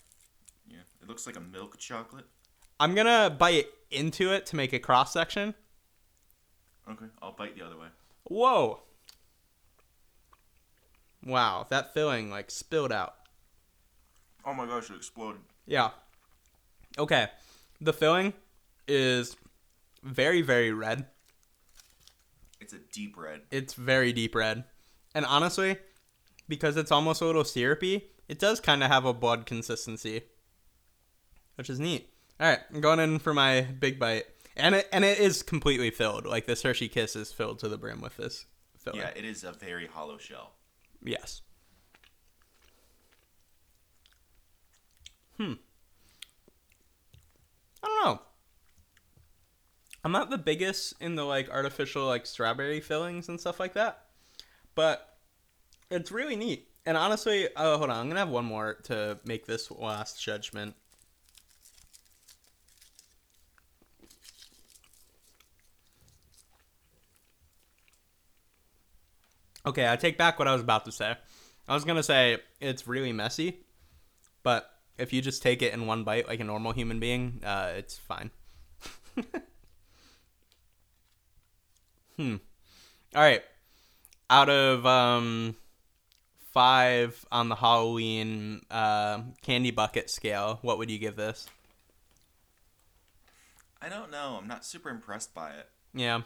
Yeah, it looks like a milk chocolate. I'm going to bite into it to make a cross section. Okay, I'll bite the other way. Whoa. Wow, that filling like spilled out. Oh my gosh, it exploded. Yeah. Okay. The filling is very, very red. It's a deep red. It's very deep red. And honestly, because it's almost a little syrupy, it does kind of have a blood consistency, which is neat. All right, I'm going in for my big bite. And it, and it is completely filled. Like this Hershey Kiss is filled to the brim with this filling. Yeah, it is a very hollow shell. Yes. Hmm. I don't know. I'm not the biggest in the like artificial like strawberry fillings and stuff like that, but it's really neat. And honestly, oh, hold on, I'm gonna have one more to make this last judgment. Okay, I take back what I was about to say. I was gonna say it's really messy, but if you just take it in one bite like a normal human being, uh, it's fine. hmm. All right. Out of um, five on the Halloween uh, candy bucket scale, what would you give this? I don't know. I'm not super impressed by it. Yeah.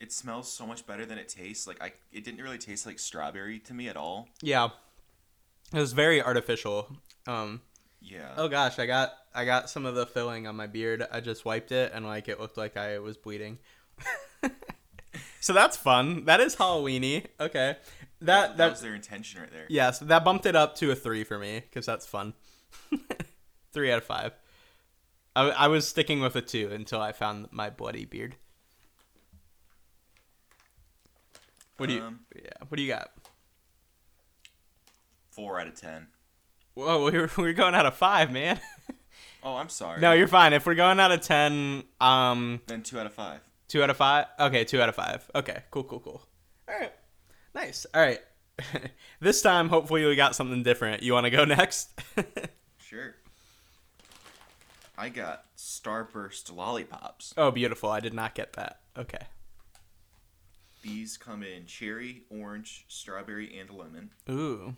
It smells so much better than it tastes. Like I, it didn't really taste like strawberry to me at all. Yeah. It was very artificial. Um, Yeah. Oh gosh, I got I got some of the filling on my beard. I just wiped it and like it looked like I was bleeding. so that's fun. That is Halloweeny. Okay. That that that was their intention right there. yes, that bumped it up to a 3 for me cuz that's fun. 3 out of 5. I, I was sticking with a 2 until I found my bloody beard. What do you Um, Yeah, what do you got? Four out of ten. Whoa, we're, we're going out of 5, man. Oh, I'm sorry. no, you're fine. If we're going out of 10, um Then two out of five. Two out of five? Okay, two out of five. Okay, cool, cool, cool. All right. Nice. All right. this time, hopefully, we got something different. You want to go next? Sure. I got Starburst lollipops. oh, beautiful. I did not get that. Okay. These come in cherry, orange, strawberry, and lemon, Ooh.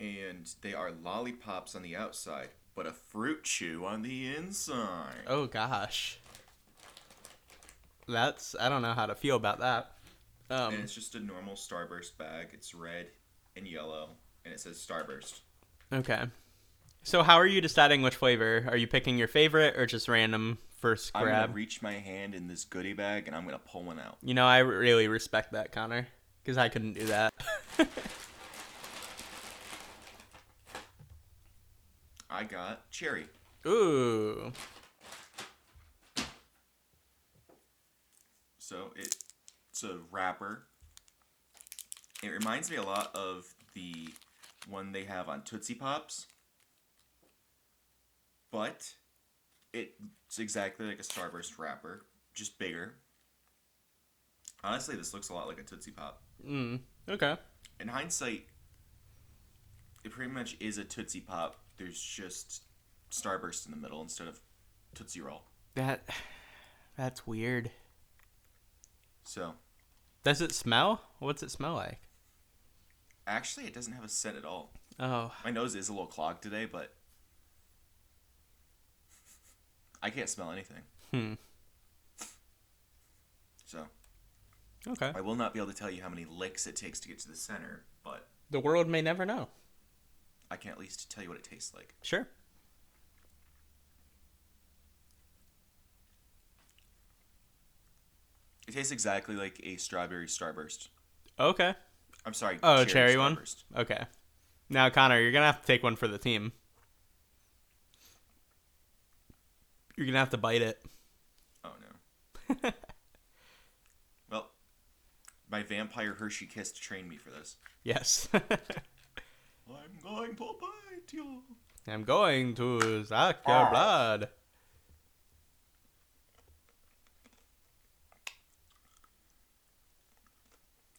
and they are lollipops on the outside, but a fruit chew on the inside. Oh, gosh. That's, I don't know how to feel about that. Um, And it's just a normal Starburst bag. It's red and yellow, and it says Starburst. okay. So, how are you deciding which flavor? Are you picking your favorite or just random first grab? I'm gonna reach my hand in this goodie bag and I'm gonna pull one out. you know, I really respect that, Connor, because I couldn't do that. I got cherry. Ooh. So it, it's a wrapper. It reminds me a lot of the one they have on Tootsie Pops, but it's exactly like a Starburst wrapper, just bigger. Honestly, this looks a lot like a Tootsie Pop. Mm. Okay. In hindsight, it pretty much is a Tootsie Pop. There's just Starburst in the middle instead of Tootsie Roll. That. That's weird. So, Does it smell? What's it smell like? actually, it doesn't have a scent at all. Oh. My nose is a little clogged today, but I can't smell anything. Hmm. So Okay. I will not be able to tell you how many licks it takes to get to the center, but The world may never know. I can at least tell you what it tastes like. Sure. It tastes exactly like a strawberry starburst. Okay. I'm sorry. Oh, cherry one? Okay. Now, Connor, you're gonna have to take one for the team. You're gonna have to bite it. Oh no. well, my vampire Hershey kiss trained me for this. Yes. I'm going to bite you. I'm going to suck your Ah. blood.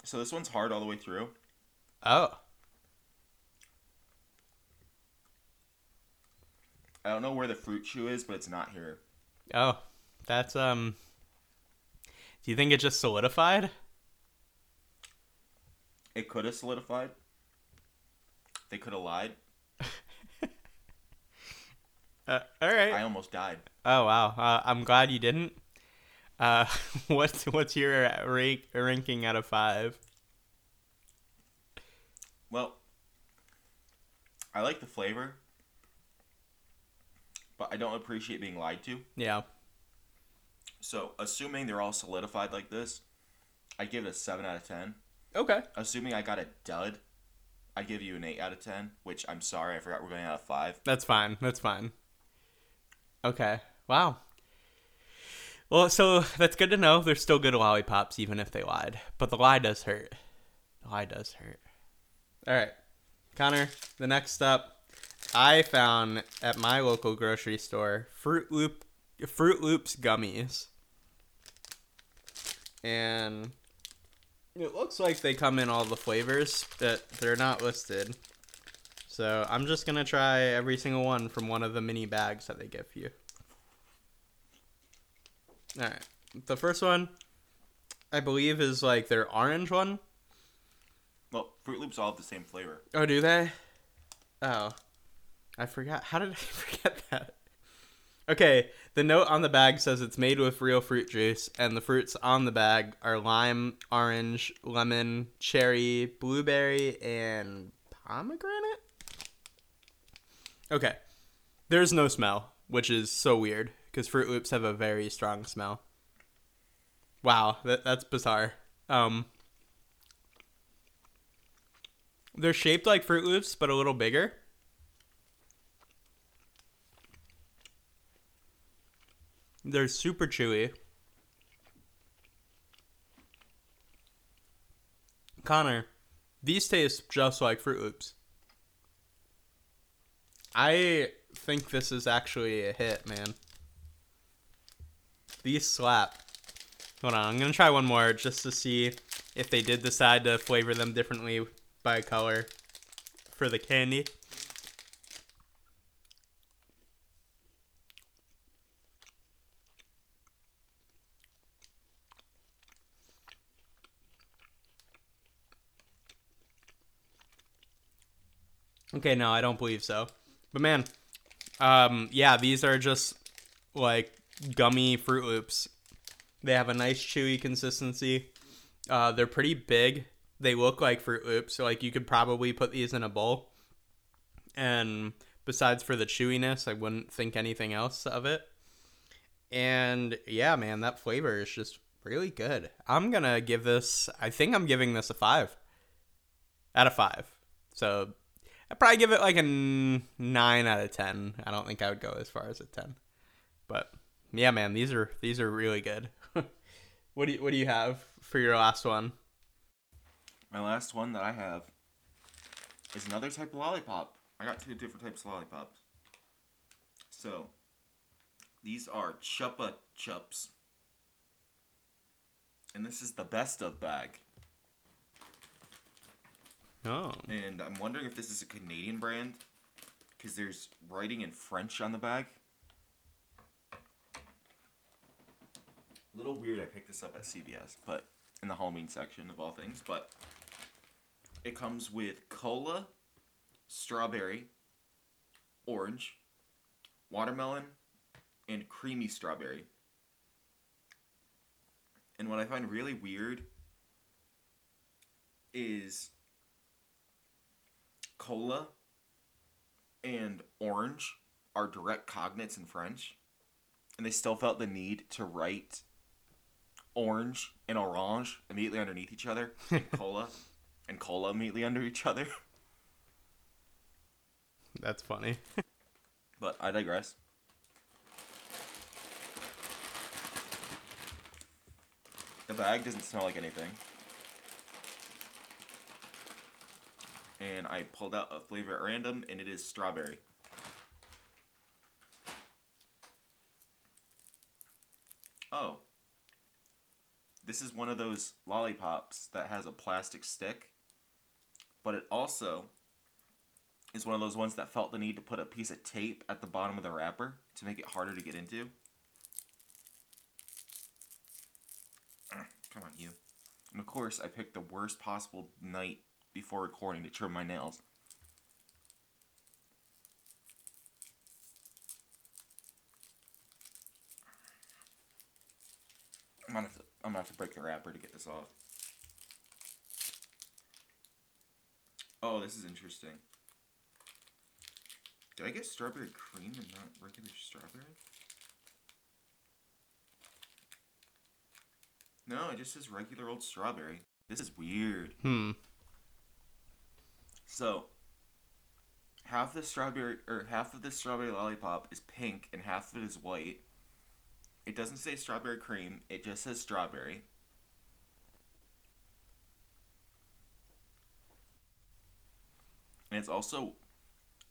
So this one's hard all the way through. Oh. I don't know where the fruit chew is, but it's not here. Oh. That's um. Do you think it just solidified? It could have solidified. They could have lied. Uh, all right. I almost died. Oh wow. Uh, I'm glad you didn't. Uh, what's what's your rank, ranking out of five? Well, I like the flavor, but I don't appreciate being lied to. Yeah. So, assuming they're all solidified like this, I give it a 7 out of 10. Okay. Assuming I got a dud, I give you an 8 out of 10, which I'm sorry, I forgot we're going out of 5. That's fine. That's fine. Okay. Wow. Well, so that's good to know. They're still good lollipops, even if they lied. But the lie does hurt. The lie does hurt. All right, Connor. The next up, I found at my local grocery store Froot Loop, Froot Loops gummies, and it looks like they come in all the flavors, but they're not listed. So I'm just gonna try every single one from one of the mini bags that they give you. All right, the first one, I believe, is like their orange one. Well, Froot Loops all have the same flavor. Oh, do they? Oh, I forgot. How did I forget that? Okay, the note on the bag says it's made with real fruit juice, and the fruits on the bag are lime, orange, lemon, cherry, blueberry, and pomegranate. Okay, there's no smell, which is so weird because Froot Loops have a very strong smell. Wow, that that's bizarre. Um, they're shaped like Froot Loops, but a little bigger. They're super chewy. Connor, these taste just like Froot Loops. I think this is actually a hit, man. These slap. Hold on, I'm gonna try one more just to see if they did decide to flavor them differently by color for the candy. Okay, no, I don't believe so. But man, um, yeah, these are just like gummy Froot Loops. They have a nice chewy consistency. Uh, they're pretty big. They look like Froot Loops, so like you could probably put these in a bowl. And besides for the chewiness, I wouldn't think anything else of it. And yeah, man, that flavor is just really good. I'm gonna give this. I think I'm giving this a five out of five. So I'd probably give it like a nine out of ten. I don't think I would go as far as a ten, but yeah, man, these are these are really good. what do you what do you have for your last one? My last one that I have is another type of lollipop. I got two different types of lollipops. So, these are Chupa Chups. And this is the best of bag. Oh, And I'm wondering if this is a Canadian brand because there's writing in French on the bag. Little weird I picked this up at CVS, but in the Halloween section of all things, but it comes with cola, strawberry, orange, watermelon, and creamy strawberry. And what I find really weird is cola and orange are direct cognates in French, and they still felt the need to write orange and orange immediately underneath each other, and cola and cola immediately under each other. that's funny. But I digress. The bag doesn't smell like anything. And I pulled out a flavor at random, and it is strawberry. Oh. This is one of those lollipops that has a plastic stick, but it also is one of those ones that felt the need to put a piece of tape at the bottom of the wrapper to make it harder to get into. Come on, you. And of course, I picked the worst possible night before recording to trim my nails. I'm gonna I'm gonna have to break the wrapper to get this off. Oh, this is interesting. Did I get strawberry cream and not regular strawberry? No, it just says regular old strawberry. This is weird. Hmm. So, half the strawberry or half of the strawberry lollipop is pink and half of it is white. It doesn't say strawberry cream, it just says strawberry. And it's also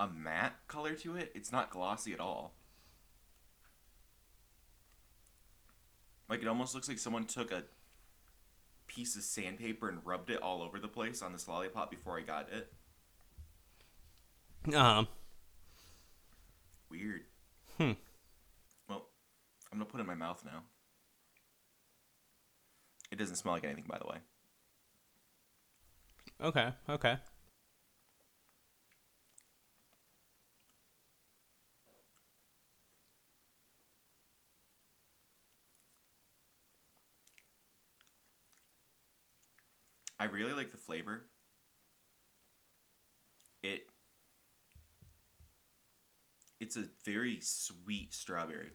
a matte color to it. It's not glossy at all. Like it almost looks like someone took a piece of sandpaper and rubbed it all over the place on this lollipop before I got it. Um. Weird. Hmm. I'm gonna put it in my mouth now. It doesn't smell like anything, by the way. Okay. Okay. I really like the flavor. It it's a very sweet strawberry.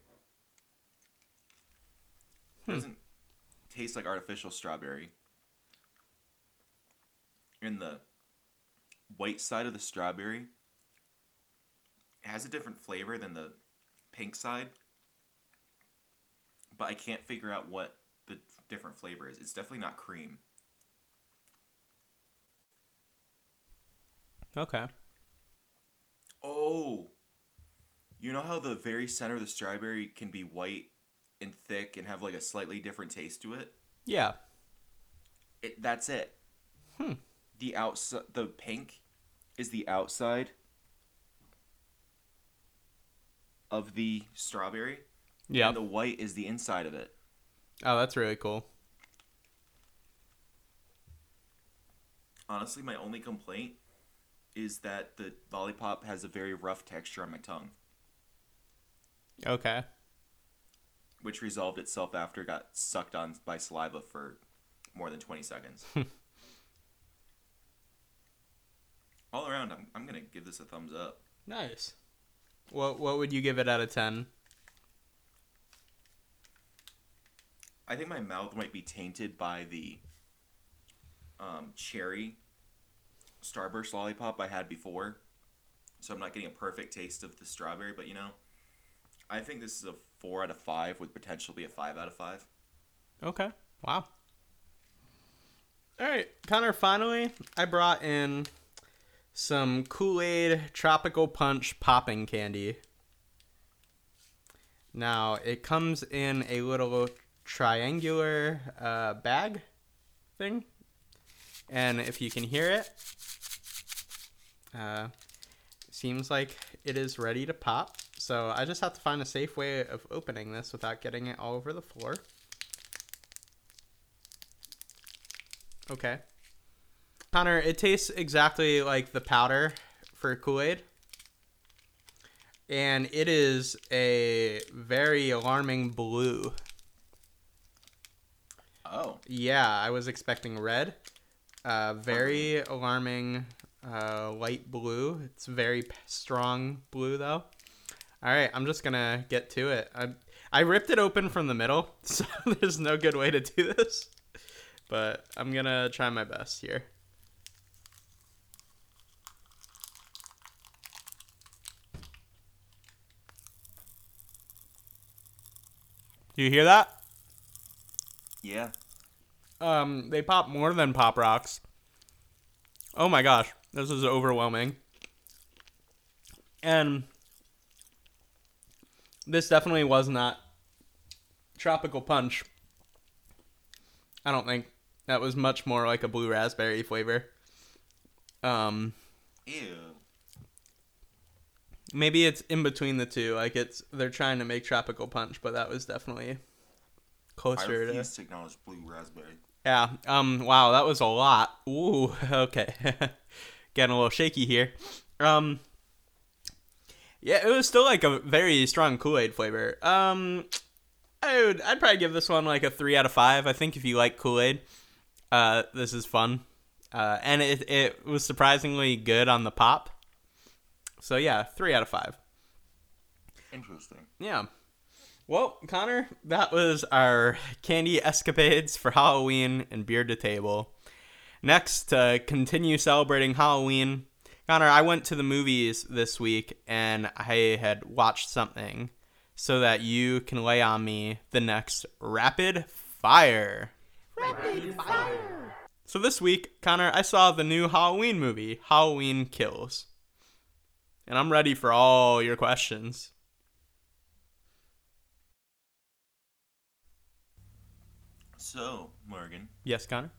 Hmm. Doesn't taste like artificial strawberry. And the white side of the strawberry it has a different flavor than the pink side. But I can't figure out what the different flavor is. It's definitely not cream. Okay. Oh. You know how the very center of the strawberry can be white and thick and have like a slightly different taste to it? Yeah. It that's it. Hmm. The outside the pink is the outside of the strawberry. Yeah. And the white is the inside of it. Oh, that's really cool. Honestly, my only complaint is that the lollipop has a very rough texture on my tongue, Okay. Which resolved itself after it got sucked on by saliva for more than 20 seconds. All around, I'm, I'm going to give this a thumbs up. Nice. What What would you give it out of ten? I think my mouth might be tainted by the um, cherry Starburst lollipop I had before, so I'm not getting a perfect taste of the strawberry. But you know, I think this is a four out of five with potentially be a five out of five. Okay. Wow. All right, Connor. Finally, I brought in some Kool Aid Tropical Punch popping candy. Now it comes in a little triangular uh, bag thing, and if you can hear it, uh, seems like it is ready to pop. So I just have to find a safe way of opening this without getting it all over the floor. Okay. Connor, it tastes exactly like the powder for Kool Aid. And it is a very alarming blue. Oh, Yeah, I was expecting red. Uh, very alarming uh, light blue. It's very p- strong blue, though. All right, I'm just gonna get to it. I I ripped it open from the middle, so there's no good way to do this. But I'm gonna try my best here. Do you hear that? yeah. Um, they pop more than pop rocks. Oh my gosh, this is overwhelming. And this definitely was not tropical punch. I don't think that was much more like a blue raspberry flavor. Um, Ew. maybe it's in between the two. Like it's they're trying to make tropical punch, but that was definitely I closer to. refuse to acknowledge blue raspberry. Yeah. Um. Wow, that was a lot. Ooh. Okay. Getting a little shaky here. Um. Yeah, it was still like a very strong Kool Aid flavor. Um, I would. I'd probably give this one like a three out of five. I think if you like Kool Aid, uh, this is fun. Uh, and it it was surprisingly good on the pop. So yeah, three out of five. Interesting. Yeah. Well, Connor, that was our candy escapades for Halloween and Beard to Table. Next, to continue celebrating Halloween, Connor, I went to the movies this week and I had watched something so that you can lay on me the next rapid fire. Rapid fire. So this week, Connor, I saw the new Halloween movie, Halloween Kills. And I'm ready for all your questions. So, Morgan, Yes, Connor?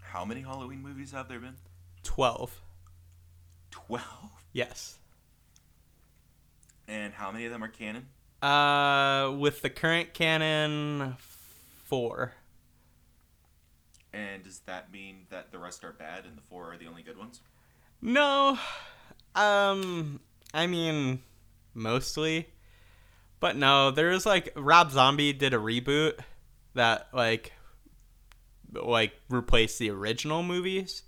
how many Halloween movies have there been? 12. Twelve. Yes. And how many of them are canon? Uh, with the current canon, four. And does that mean that the rest are bad and the four are the only good ones? No, um, I mean, mostly, but no. There's like Rob Zombie did a reboot that like, like replaced the original movies,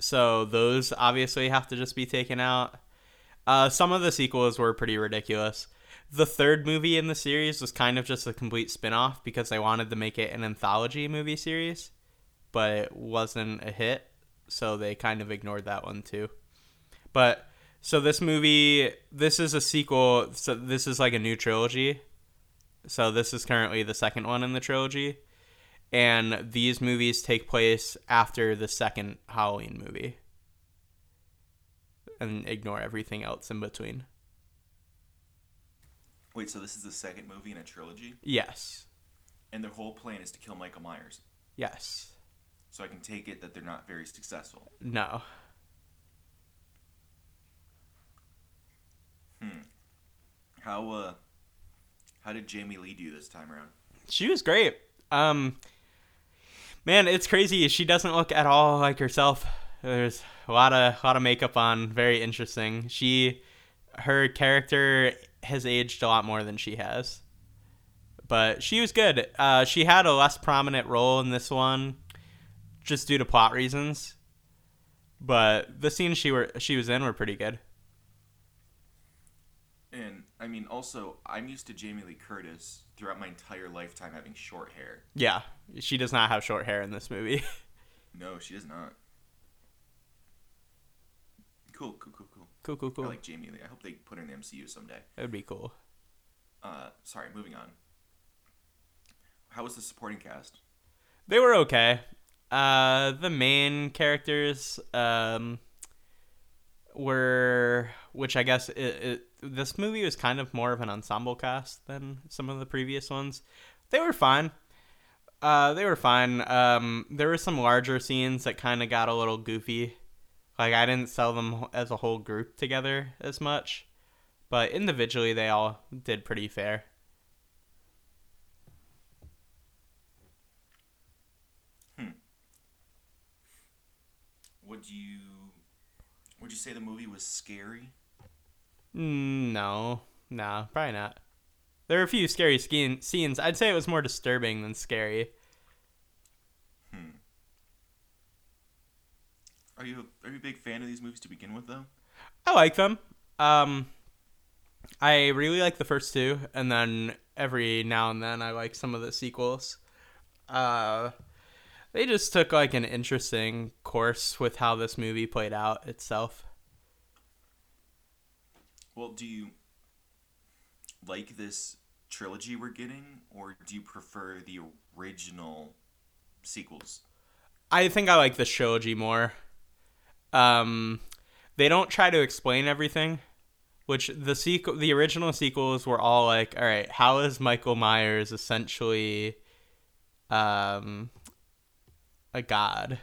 so those obviously have to just be taken out. Uh, some of the sequels were pretty ridiculous. The third movie in the series was kind of just a complete spin-off because they wanted to make it an anthology movie series, but it wasn't a hit, so they kind of ignored that one too. But so this movie, this is a sequel. So this is like a new trilogy. So this is currently the second one in the trilogy, and these movies take place after the second Halloween movie, and ignore everything else in between. Wait, so this is the second movie in a trilogy? Yes, And their whole plan is to kill Michael Myers. yes, So I can take it that they're not very successful. no. Hmm. How uh how did Jamie Lee do this time around? She was great. Um, man, it's crazy. She doesn't look at all like herself. There's a lot of lot of makeup on. Very interesting. She, her character has aged a lot more than she has. But she was good. Uh, she had a less prominent role in this one, just due to plot reasons. But the scenes she were she was in were pretty good. And I mean, also, I'm used to Jamie Lee Curtis throughout my entire lifetime having short hair. Yeah, she does not have short hair in this movie. No, she does not. Cool, cool, cool, cool. cool, cool, cool. I like Jamie Lee. I hope they put her in the MCU someday. that would be cool. Uh, sorry, moving on. How was the supporting cast? They were okay. Uh, the main characters um, were, which I guess it, it, this movie was kind of more of an ensemble cast than some of the previous ones. They were fine. Uh, they were fine. Um, there were some larger scenes that kind of got a little goofy. Like I didn't sell them as a whole group together as much, but individually they all did pretty fair. Would you would you say the movie was scary? Mm, No, no, probably not. There were a few scary scenes. I'd say it was more disturbing than scary. Are you are you a big fan of these movies to begin with, though? I like them. Um, I really like the first two, and then every now and then I like some of the sequels. Uh, they just took like an interesting course with how this movie played out itself. Well, do you like this trilogy we're getting, or do you prefer the original sequels? I think I like the trilogy more. Um, they don't try to explain everything, which the sequel, the original sequels were all like, all right, how is Michael Myers essentially, um, a god?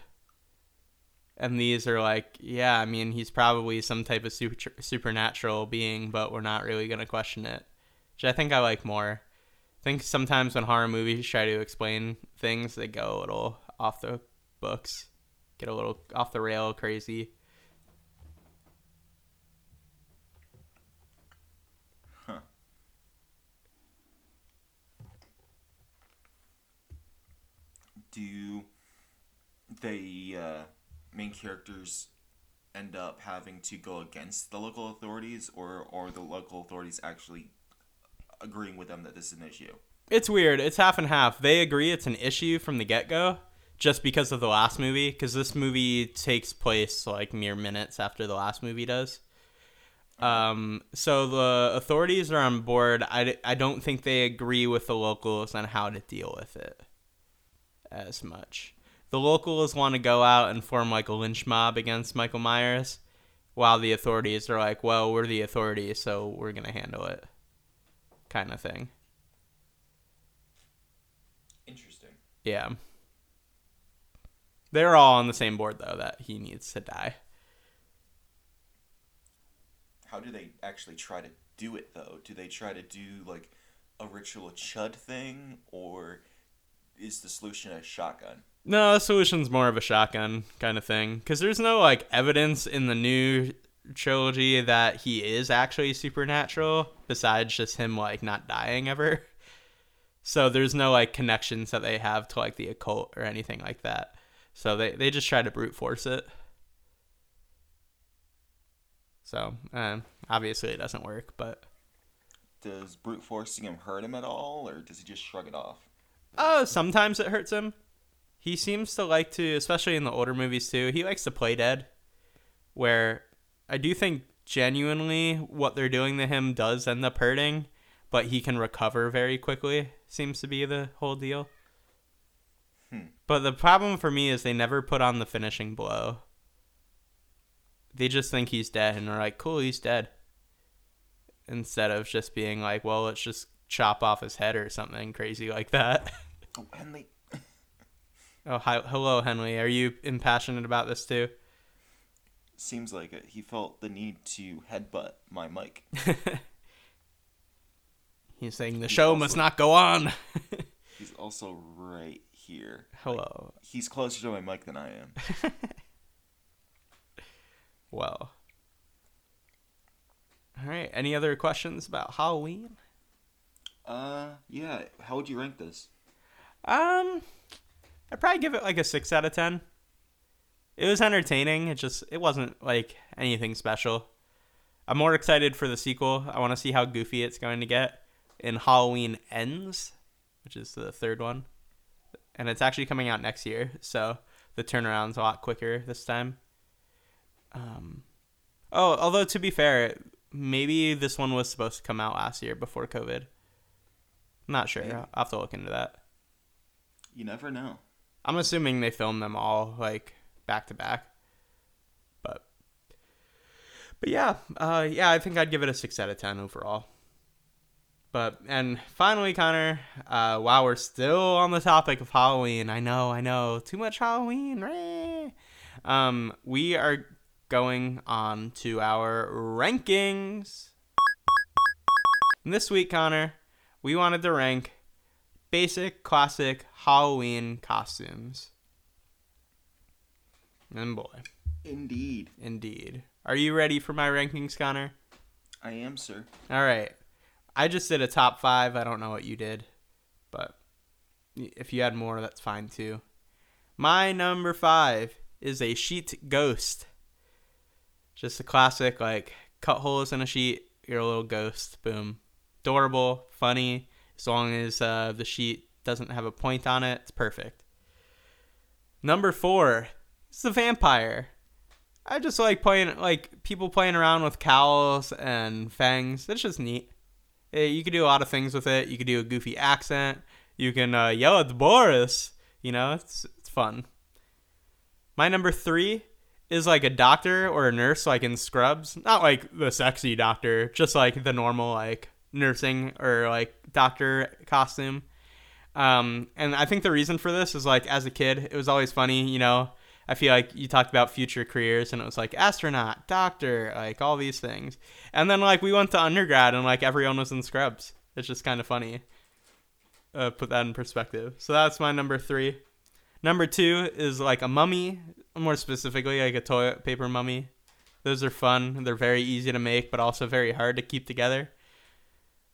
And these are like, yeah, I mean, he's probably some type of super, supernatural being, but we're not really gonna question it. Which I think I like more. I think sometimes when horror movies try to explain things, they go a little off the books, get a little off the rail, crazy. Huh. Do the uh, main characters end up having to go against the local authorities, or or the local authorities actually agreeing with them that this is an issue? It's weird. It's half and half. They agree it's an issue from the get go, just because of the last movie. Because this movie takes place like mere minutes after the last movie does. Um, so the authorities are on board. I, I don't think they agree with the locals on how to deal with it as much. The locals want to go out and form like a lynch mob against Michael Myers, while the authorities are like, well, we're the authorities, so we're going to handle it. Kind of thing. Interesting. Yeah. They're all on the same board though that he needs to die. How do they actually try to do it though? Do they try to do like a ritual chud thing, or is the solution a shotgun? No, the solution's more of a shotgun kind of thing cuz there's no like evidence in the new trilogy that he is actually supernatural besides just him like not dying ever. So there's no like connections that they have to like the occult or anything like that. So they they just try to brute force it. So, um, obviously it doesn't work, but Does brute forcing him hurt him at all, or does he just shrug it off? Uh, sometimes it hurts him. He seems to like to, especially in the older movies too. He likes to play dead, where I do think genuinely what they're doing to him does end up hurting, but he can recover very quickly. Seems to be the whole deal. Hmm. But the problem for me is they never put on the finishing blow. They just think he's dead and are like, "Cool, he's dead." Instead of just being like, "Well, let's just chop off his head or something crazy like that." Oh, Henley. Oh, hi, hello, Henley. Are you impassioned about this too? Seems like it. He felt the need to headbutt my mic. He's saying the show must not go on. He's also right here. hello. He's closer to my mic than I am. Well. All right. Any other questions about Halloween? Uh, yeah. How would you rank this? Um, I'd probably give it like a six out of ten. It was entertaining. It just it wasn't like anything special. I'm more excited for the sequel. I want to see how goofy it's going to get in Halloween Ends, which is the third one. And it's actually coming out next year, so the turnaround's a lot quicker this time. Um, oh, although to be fair, maybe this one was supposed to come out last year before COVID. I'm not sure. I'll have to look into that. You never know. I'm assuming they filmed them all like back to back. But but yeah, uh, yeah, I think I'd give it a six out of ten overall. But and finally, Connor, uh, while we're still on the topic of Halloween, I know, I know, too much Halloween. Um, we are going on to our rankings. And this week, Connor, we wanted to rank basic, classic Halloween costumes. And boy, Indeed. indeed. Are you ready for my rankings, Connor? I am, sir. All right. I just did a top five. I don't know what you did, but if you had more, that's fine too. My number five is a sheet ghost. Just a classic, like cut holes in a sheet, you're a little ghost. Boom. Adorable, funny. As long as uh, the sheet doesn't have a point on it, it's perfect. Number four is the vampire. I just like playing, like people playing around with cowls and fangs. It's just neat. Eh, You could do a lot of things with it. You could do a goofy accent. You can uh, yell at the Boris. You know, it's it's fun. My number three is like a doctor or a nurse, like in Scrubs. Not like the sexy doctor, just like the normal like nursing or like doctor costume. Um, and I think the reason for this is like as a kid, it was always funny. You know, I feel like you talked about future careers, and it was like astronaut, doctor, like all these things. And then like we went to undergrad, and like everyone was in Scrubs. It's just kind of funny. Uh, put that in perspective. So that's my number three. Number two is like a mummy, more specifically like a toilet paper mummy. Those are fun. They're very easy to make, but also very hard to keep together.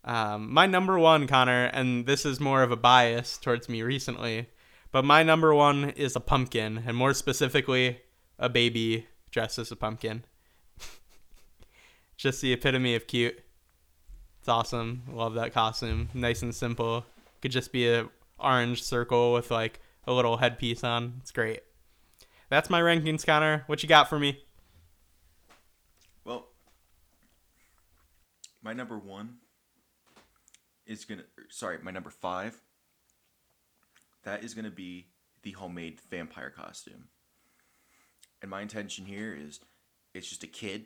Um, my number one, Connor, and this is more of a bias towards me recently, but my number one is a pumpkin, and more specifically, a baby dressed as a pumpkin. Just the epitome of cute. It's awesome. Love that costume. Nice and simple. Could just be a orange circle with like a little headpiece on. It's great. That's my rankings, Connor. What you got for me? Well, my number one is gonna. Sorry, my number five. That is gonna be the homemade vampire costume. And my intention here is, it's just a kid.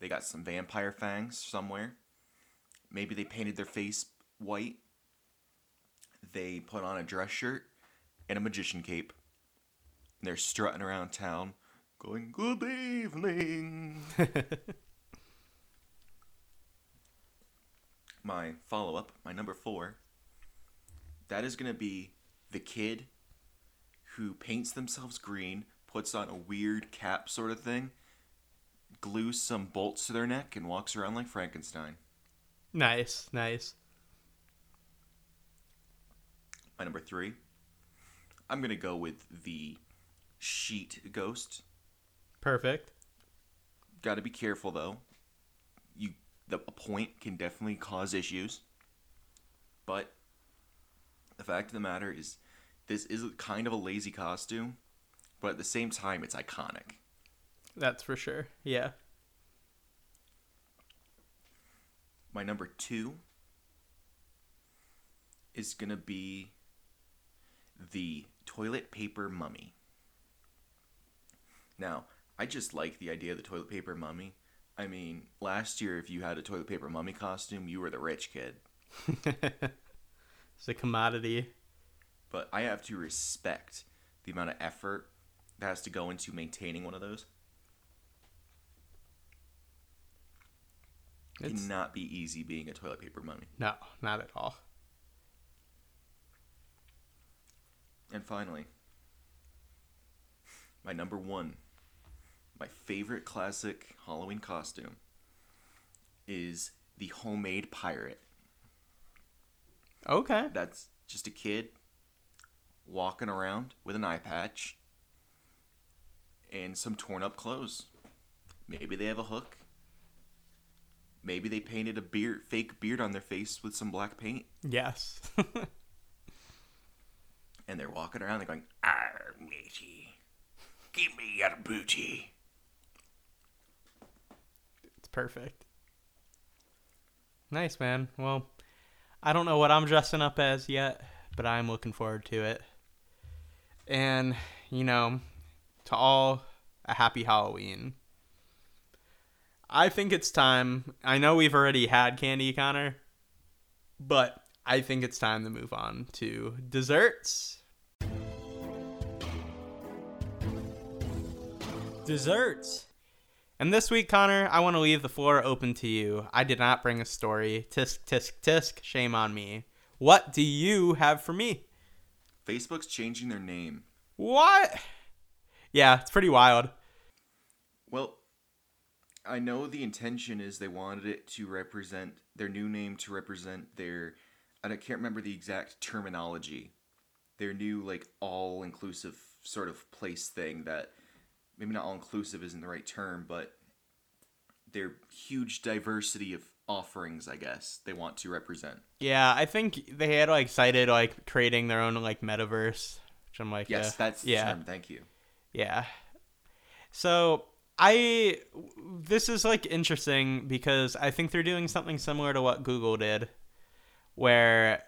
They got some vampire fangs somewhere. Maybe they painted their face white. They put on a dress shirt and a magician cape. And they're strutting around town, going, "Good evening." my follow up, my number four, that is going to be the kid who paints themselves green, puts on a weird cap sort of thing, glues some bolts to their neck, and walks around like Frankenstein. Nice, nice. My number three, I'm going to go with the sheet ghost. Perfect. Got to be careful though. The a point can definitely cause issues. But the fact of the matter is this is kind of a lazy costume, but at the same time it's iconic. That's for sure. Yeah. My number 2 is going to be the toilet paper mummy. Now, I just like the idea of the toilet paper mummy. I mean, last year, if you had a toilet paper mummy costume, you were the rich kid. it's a commodity. But I have to respect the amount of effort that has to go into maintaining one of those. It It's cannot be easy being a toilet paper mummy. no, not at all. And finally, my number one, my favorite classic Halloween costume is the homemade pirate. Okay. That's just a kid walking around with an eye patch and some torn up clothes. Maybe they have a hook. Maybe they painted a beard, fake beard on their face with some black paint, Yes. and they're walking around. They're going, "Arr, matey, give me your booty." Perfect. Nice, man. Well, I don't know what I'm dressing up as yet, but I'm looking forward to it. And, you know, to all a happy Halloween. I think it's time. I know we've already had candy, Connor, but I think it's time to move on to desserts. Desserts. And this week, Connor, I want to leave the floor open to you. I did not bring a story. Tisk, tisk, tisk. Shame on me. What do you have for me? Facebook's changing their name. What? Yeah, it's pretty wild. Well, I know the intention is they wanted it to represent their new name to represent their I don't- can't remember the exact terminology. Their new like all inclusive sort of place thing that maybe not all inclusive isn't the right term, but their huge diversity of offerings, I guess, they want to represent. Yeah, I think they had like cited like creating their own like metaverse, which I'm like, Yes, uh, that's the yeah. term. Thank you. Yeah. So I this is like interesting because I think they're doing something similar to what Google did, where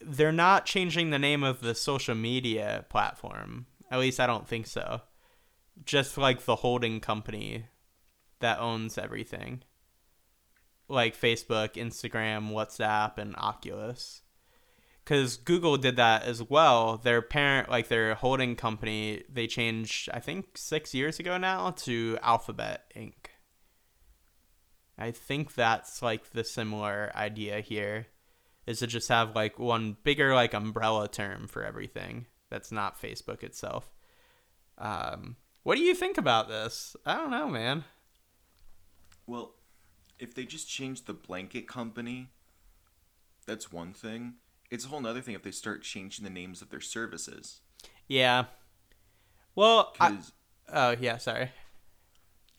they're not changing the name of the social media platform. At least I don't think so. Just like the holding company that owns everything. Like Facebook, Instagram, WhatsApp, and Oculus because Google did that as well. Their parent, like their holding company, they changed, I think, six years ago now to Alphabet Inc. I think that's like the similar idea here, is to just have like one bigger like umbrella term for everything that's not Facebook itself. Um, what do you think about this? I don't know, man. Well, if they just change the blanket company, that's one thing. It's a whole other thing if they start changing the names of their services. Yeah. Well, I, oh yeah, sorry.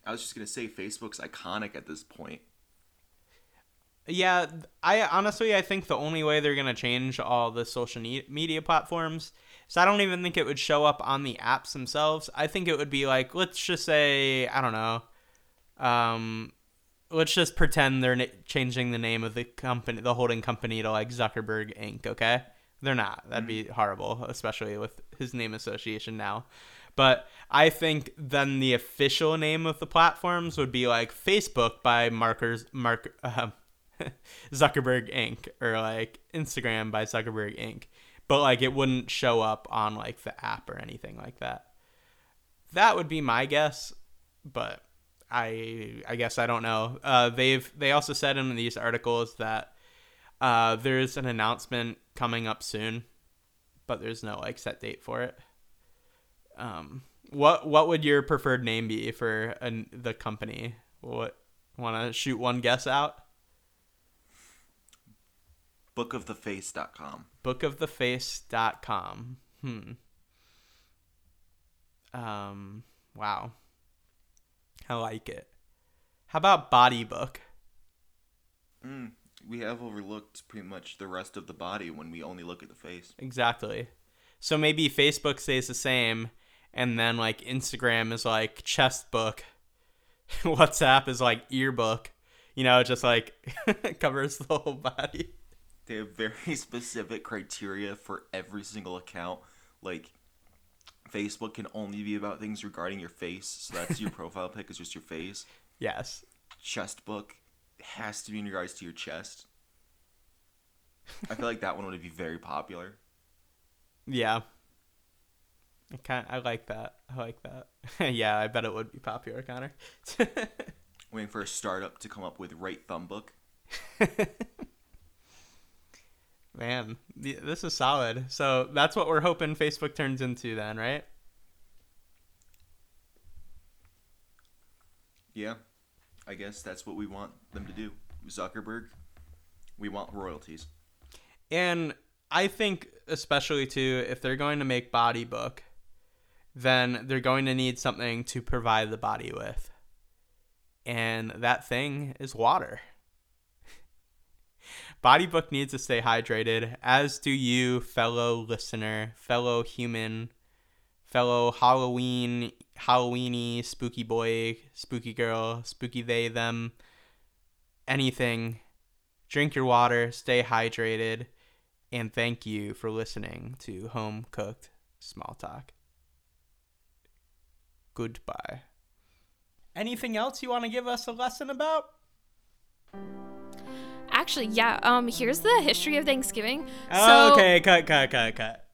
I was just gonna say Facebook's iconic at this point. Yeah, I honestly I think the only way they're gonna change all the social ne- media platforms is I don't even think it would show up on the apps themselves. I think it would be like let's just say I don't know, um, let's just pretend they're na- changing the name of the company, the holding company, to like Zuckerberg Inc. Okay, they're not. That'd be horrible, especially with his name association now. But I think then the official name of the platforms would be like Facebook by Markers Mark. Uh, Zuckerberg Inc. or like Instagram by Zuckerberg Inc. But like it wouldn't show up on like the app or anything like that. That would be my guess, but I I guess I don't know. Uh, they've they also said in these articles that uh, there's an announcement coming up soon, but there's no like set date for it. Um, what what would your preferred name be for an, the company? What want to shoot one guess out? Bookoftheface.com. bookoftheface.com. Hmm. Um, wow. I like it. How about Body Book? Mm, we have overlooked pretty much the rest of the body when we only look at the face. Exactly. So maybe Facebook stays the same, and then like Instagram is like chest book, WhatsApp is like earbook. You know, just like covers the whole body. They have very specific criteria for every single account. Like, Facebook can only be about things regarding your face, so that's your profile pic is just your face. Yes. Chest book has to be in regards to your chest. I feel like that one would be very popular. Yeah. I kind I like that. I like that. yeah, I bet it would be popular, Connor. Waiting for a startup to come up with right thumb book. Man, this is solid. So that's what we're hoping Facebook turns into then, right? Yeah, I guess that's what we want them to do. Zuckerberg, we want royalties. And I think especially too if they're going to make body book, then they're going to need something to provide the body with. And that thing is water. Bodybook needs to stay hydrated, as do you, fellow listener, fellow human, fellow Halloween, Halloweeny, spooky boy, spooky girl, spooky they, them, anything. Drink your water, stay hydrated, and thank you for listening to Home Cooked Small Talk. Goodbye. Anything else you want to give us a lesson about? Actually, yeah. Um, here's the history of Thanksgiving. Oh, so, okay, cut, cut, cut, cut.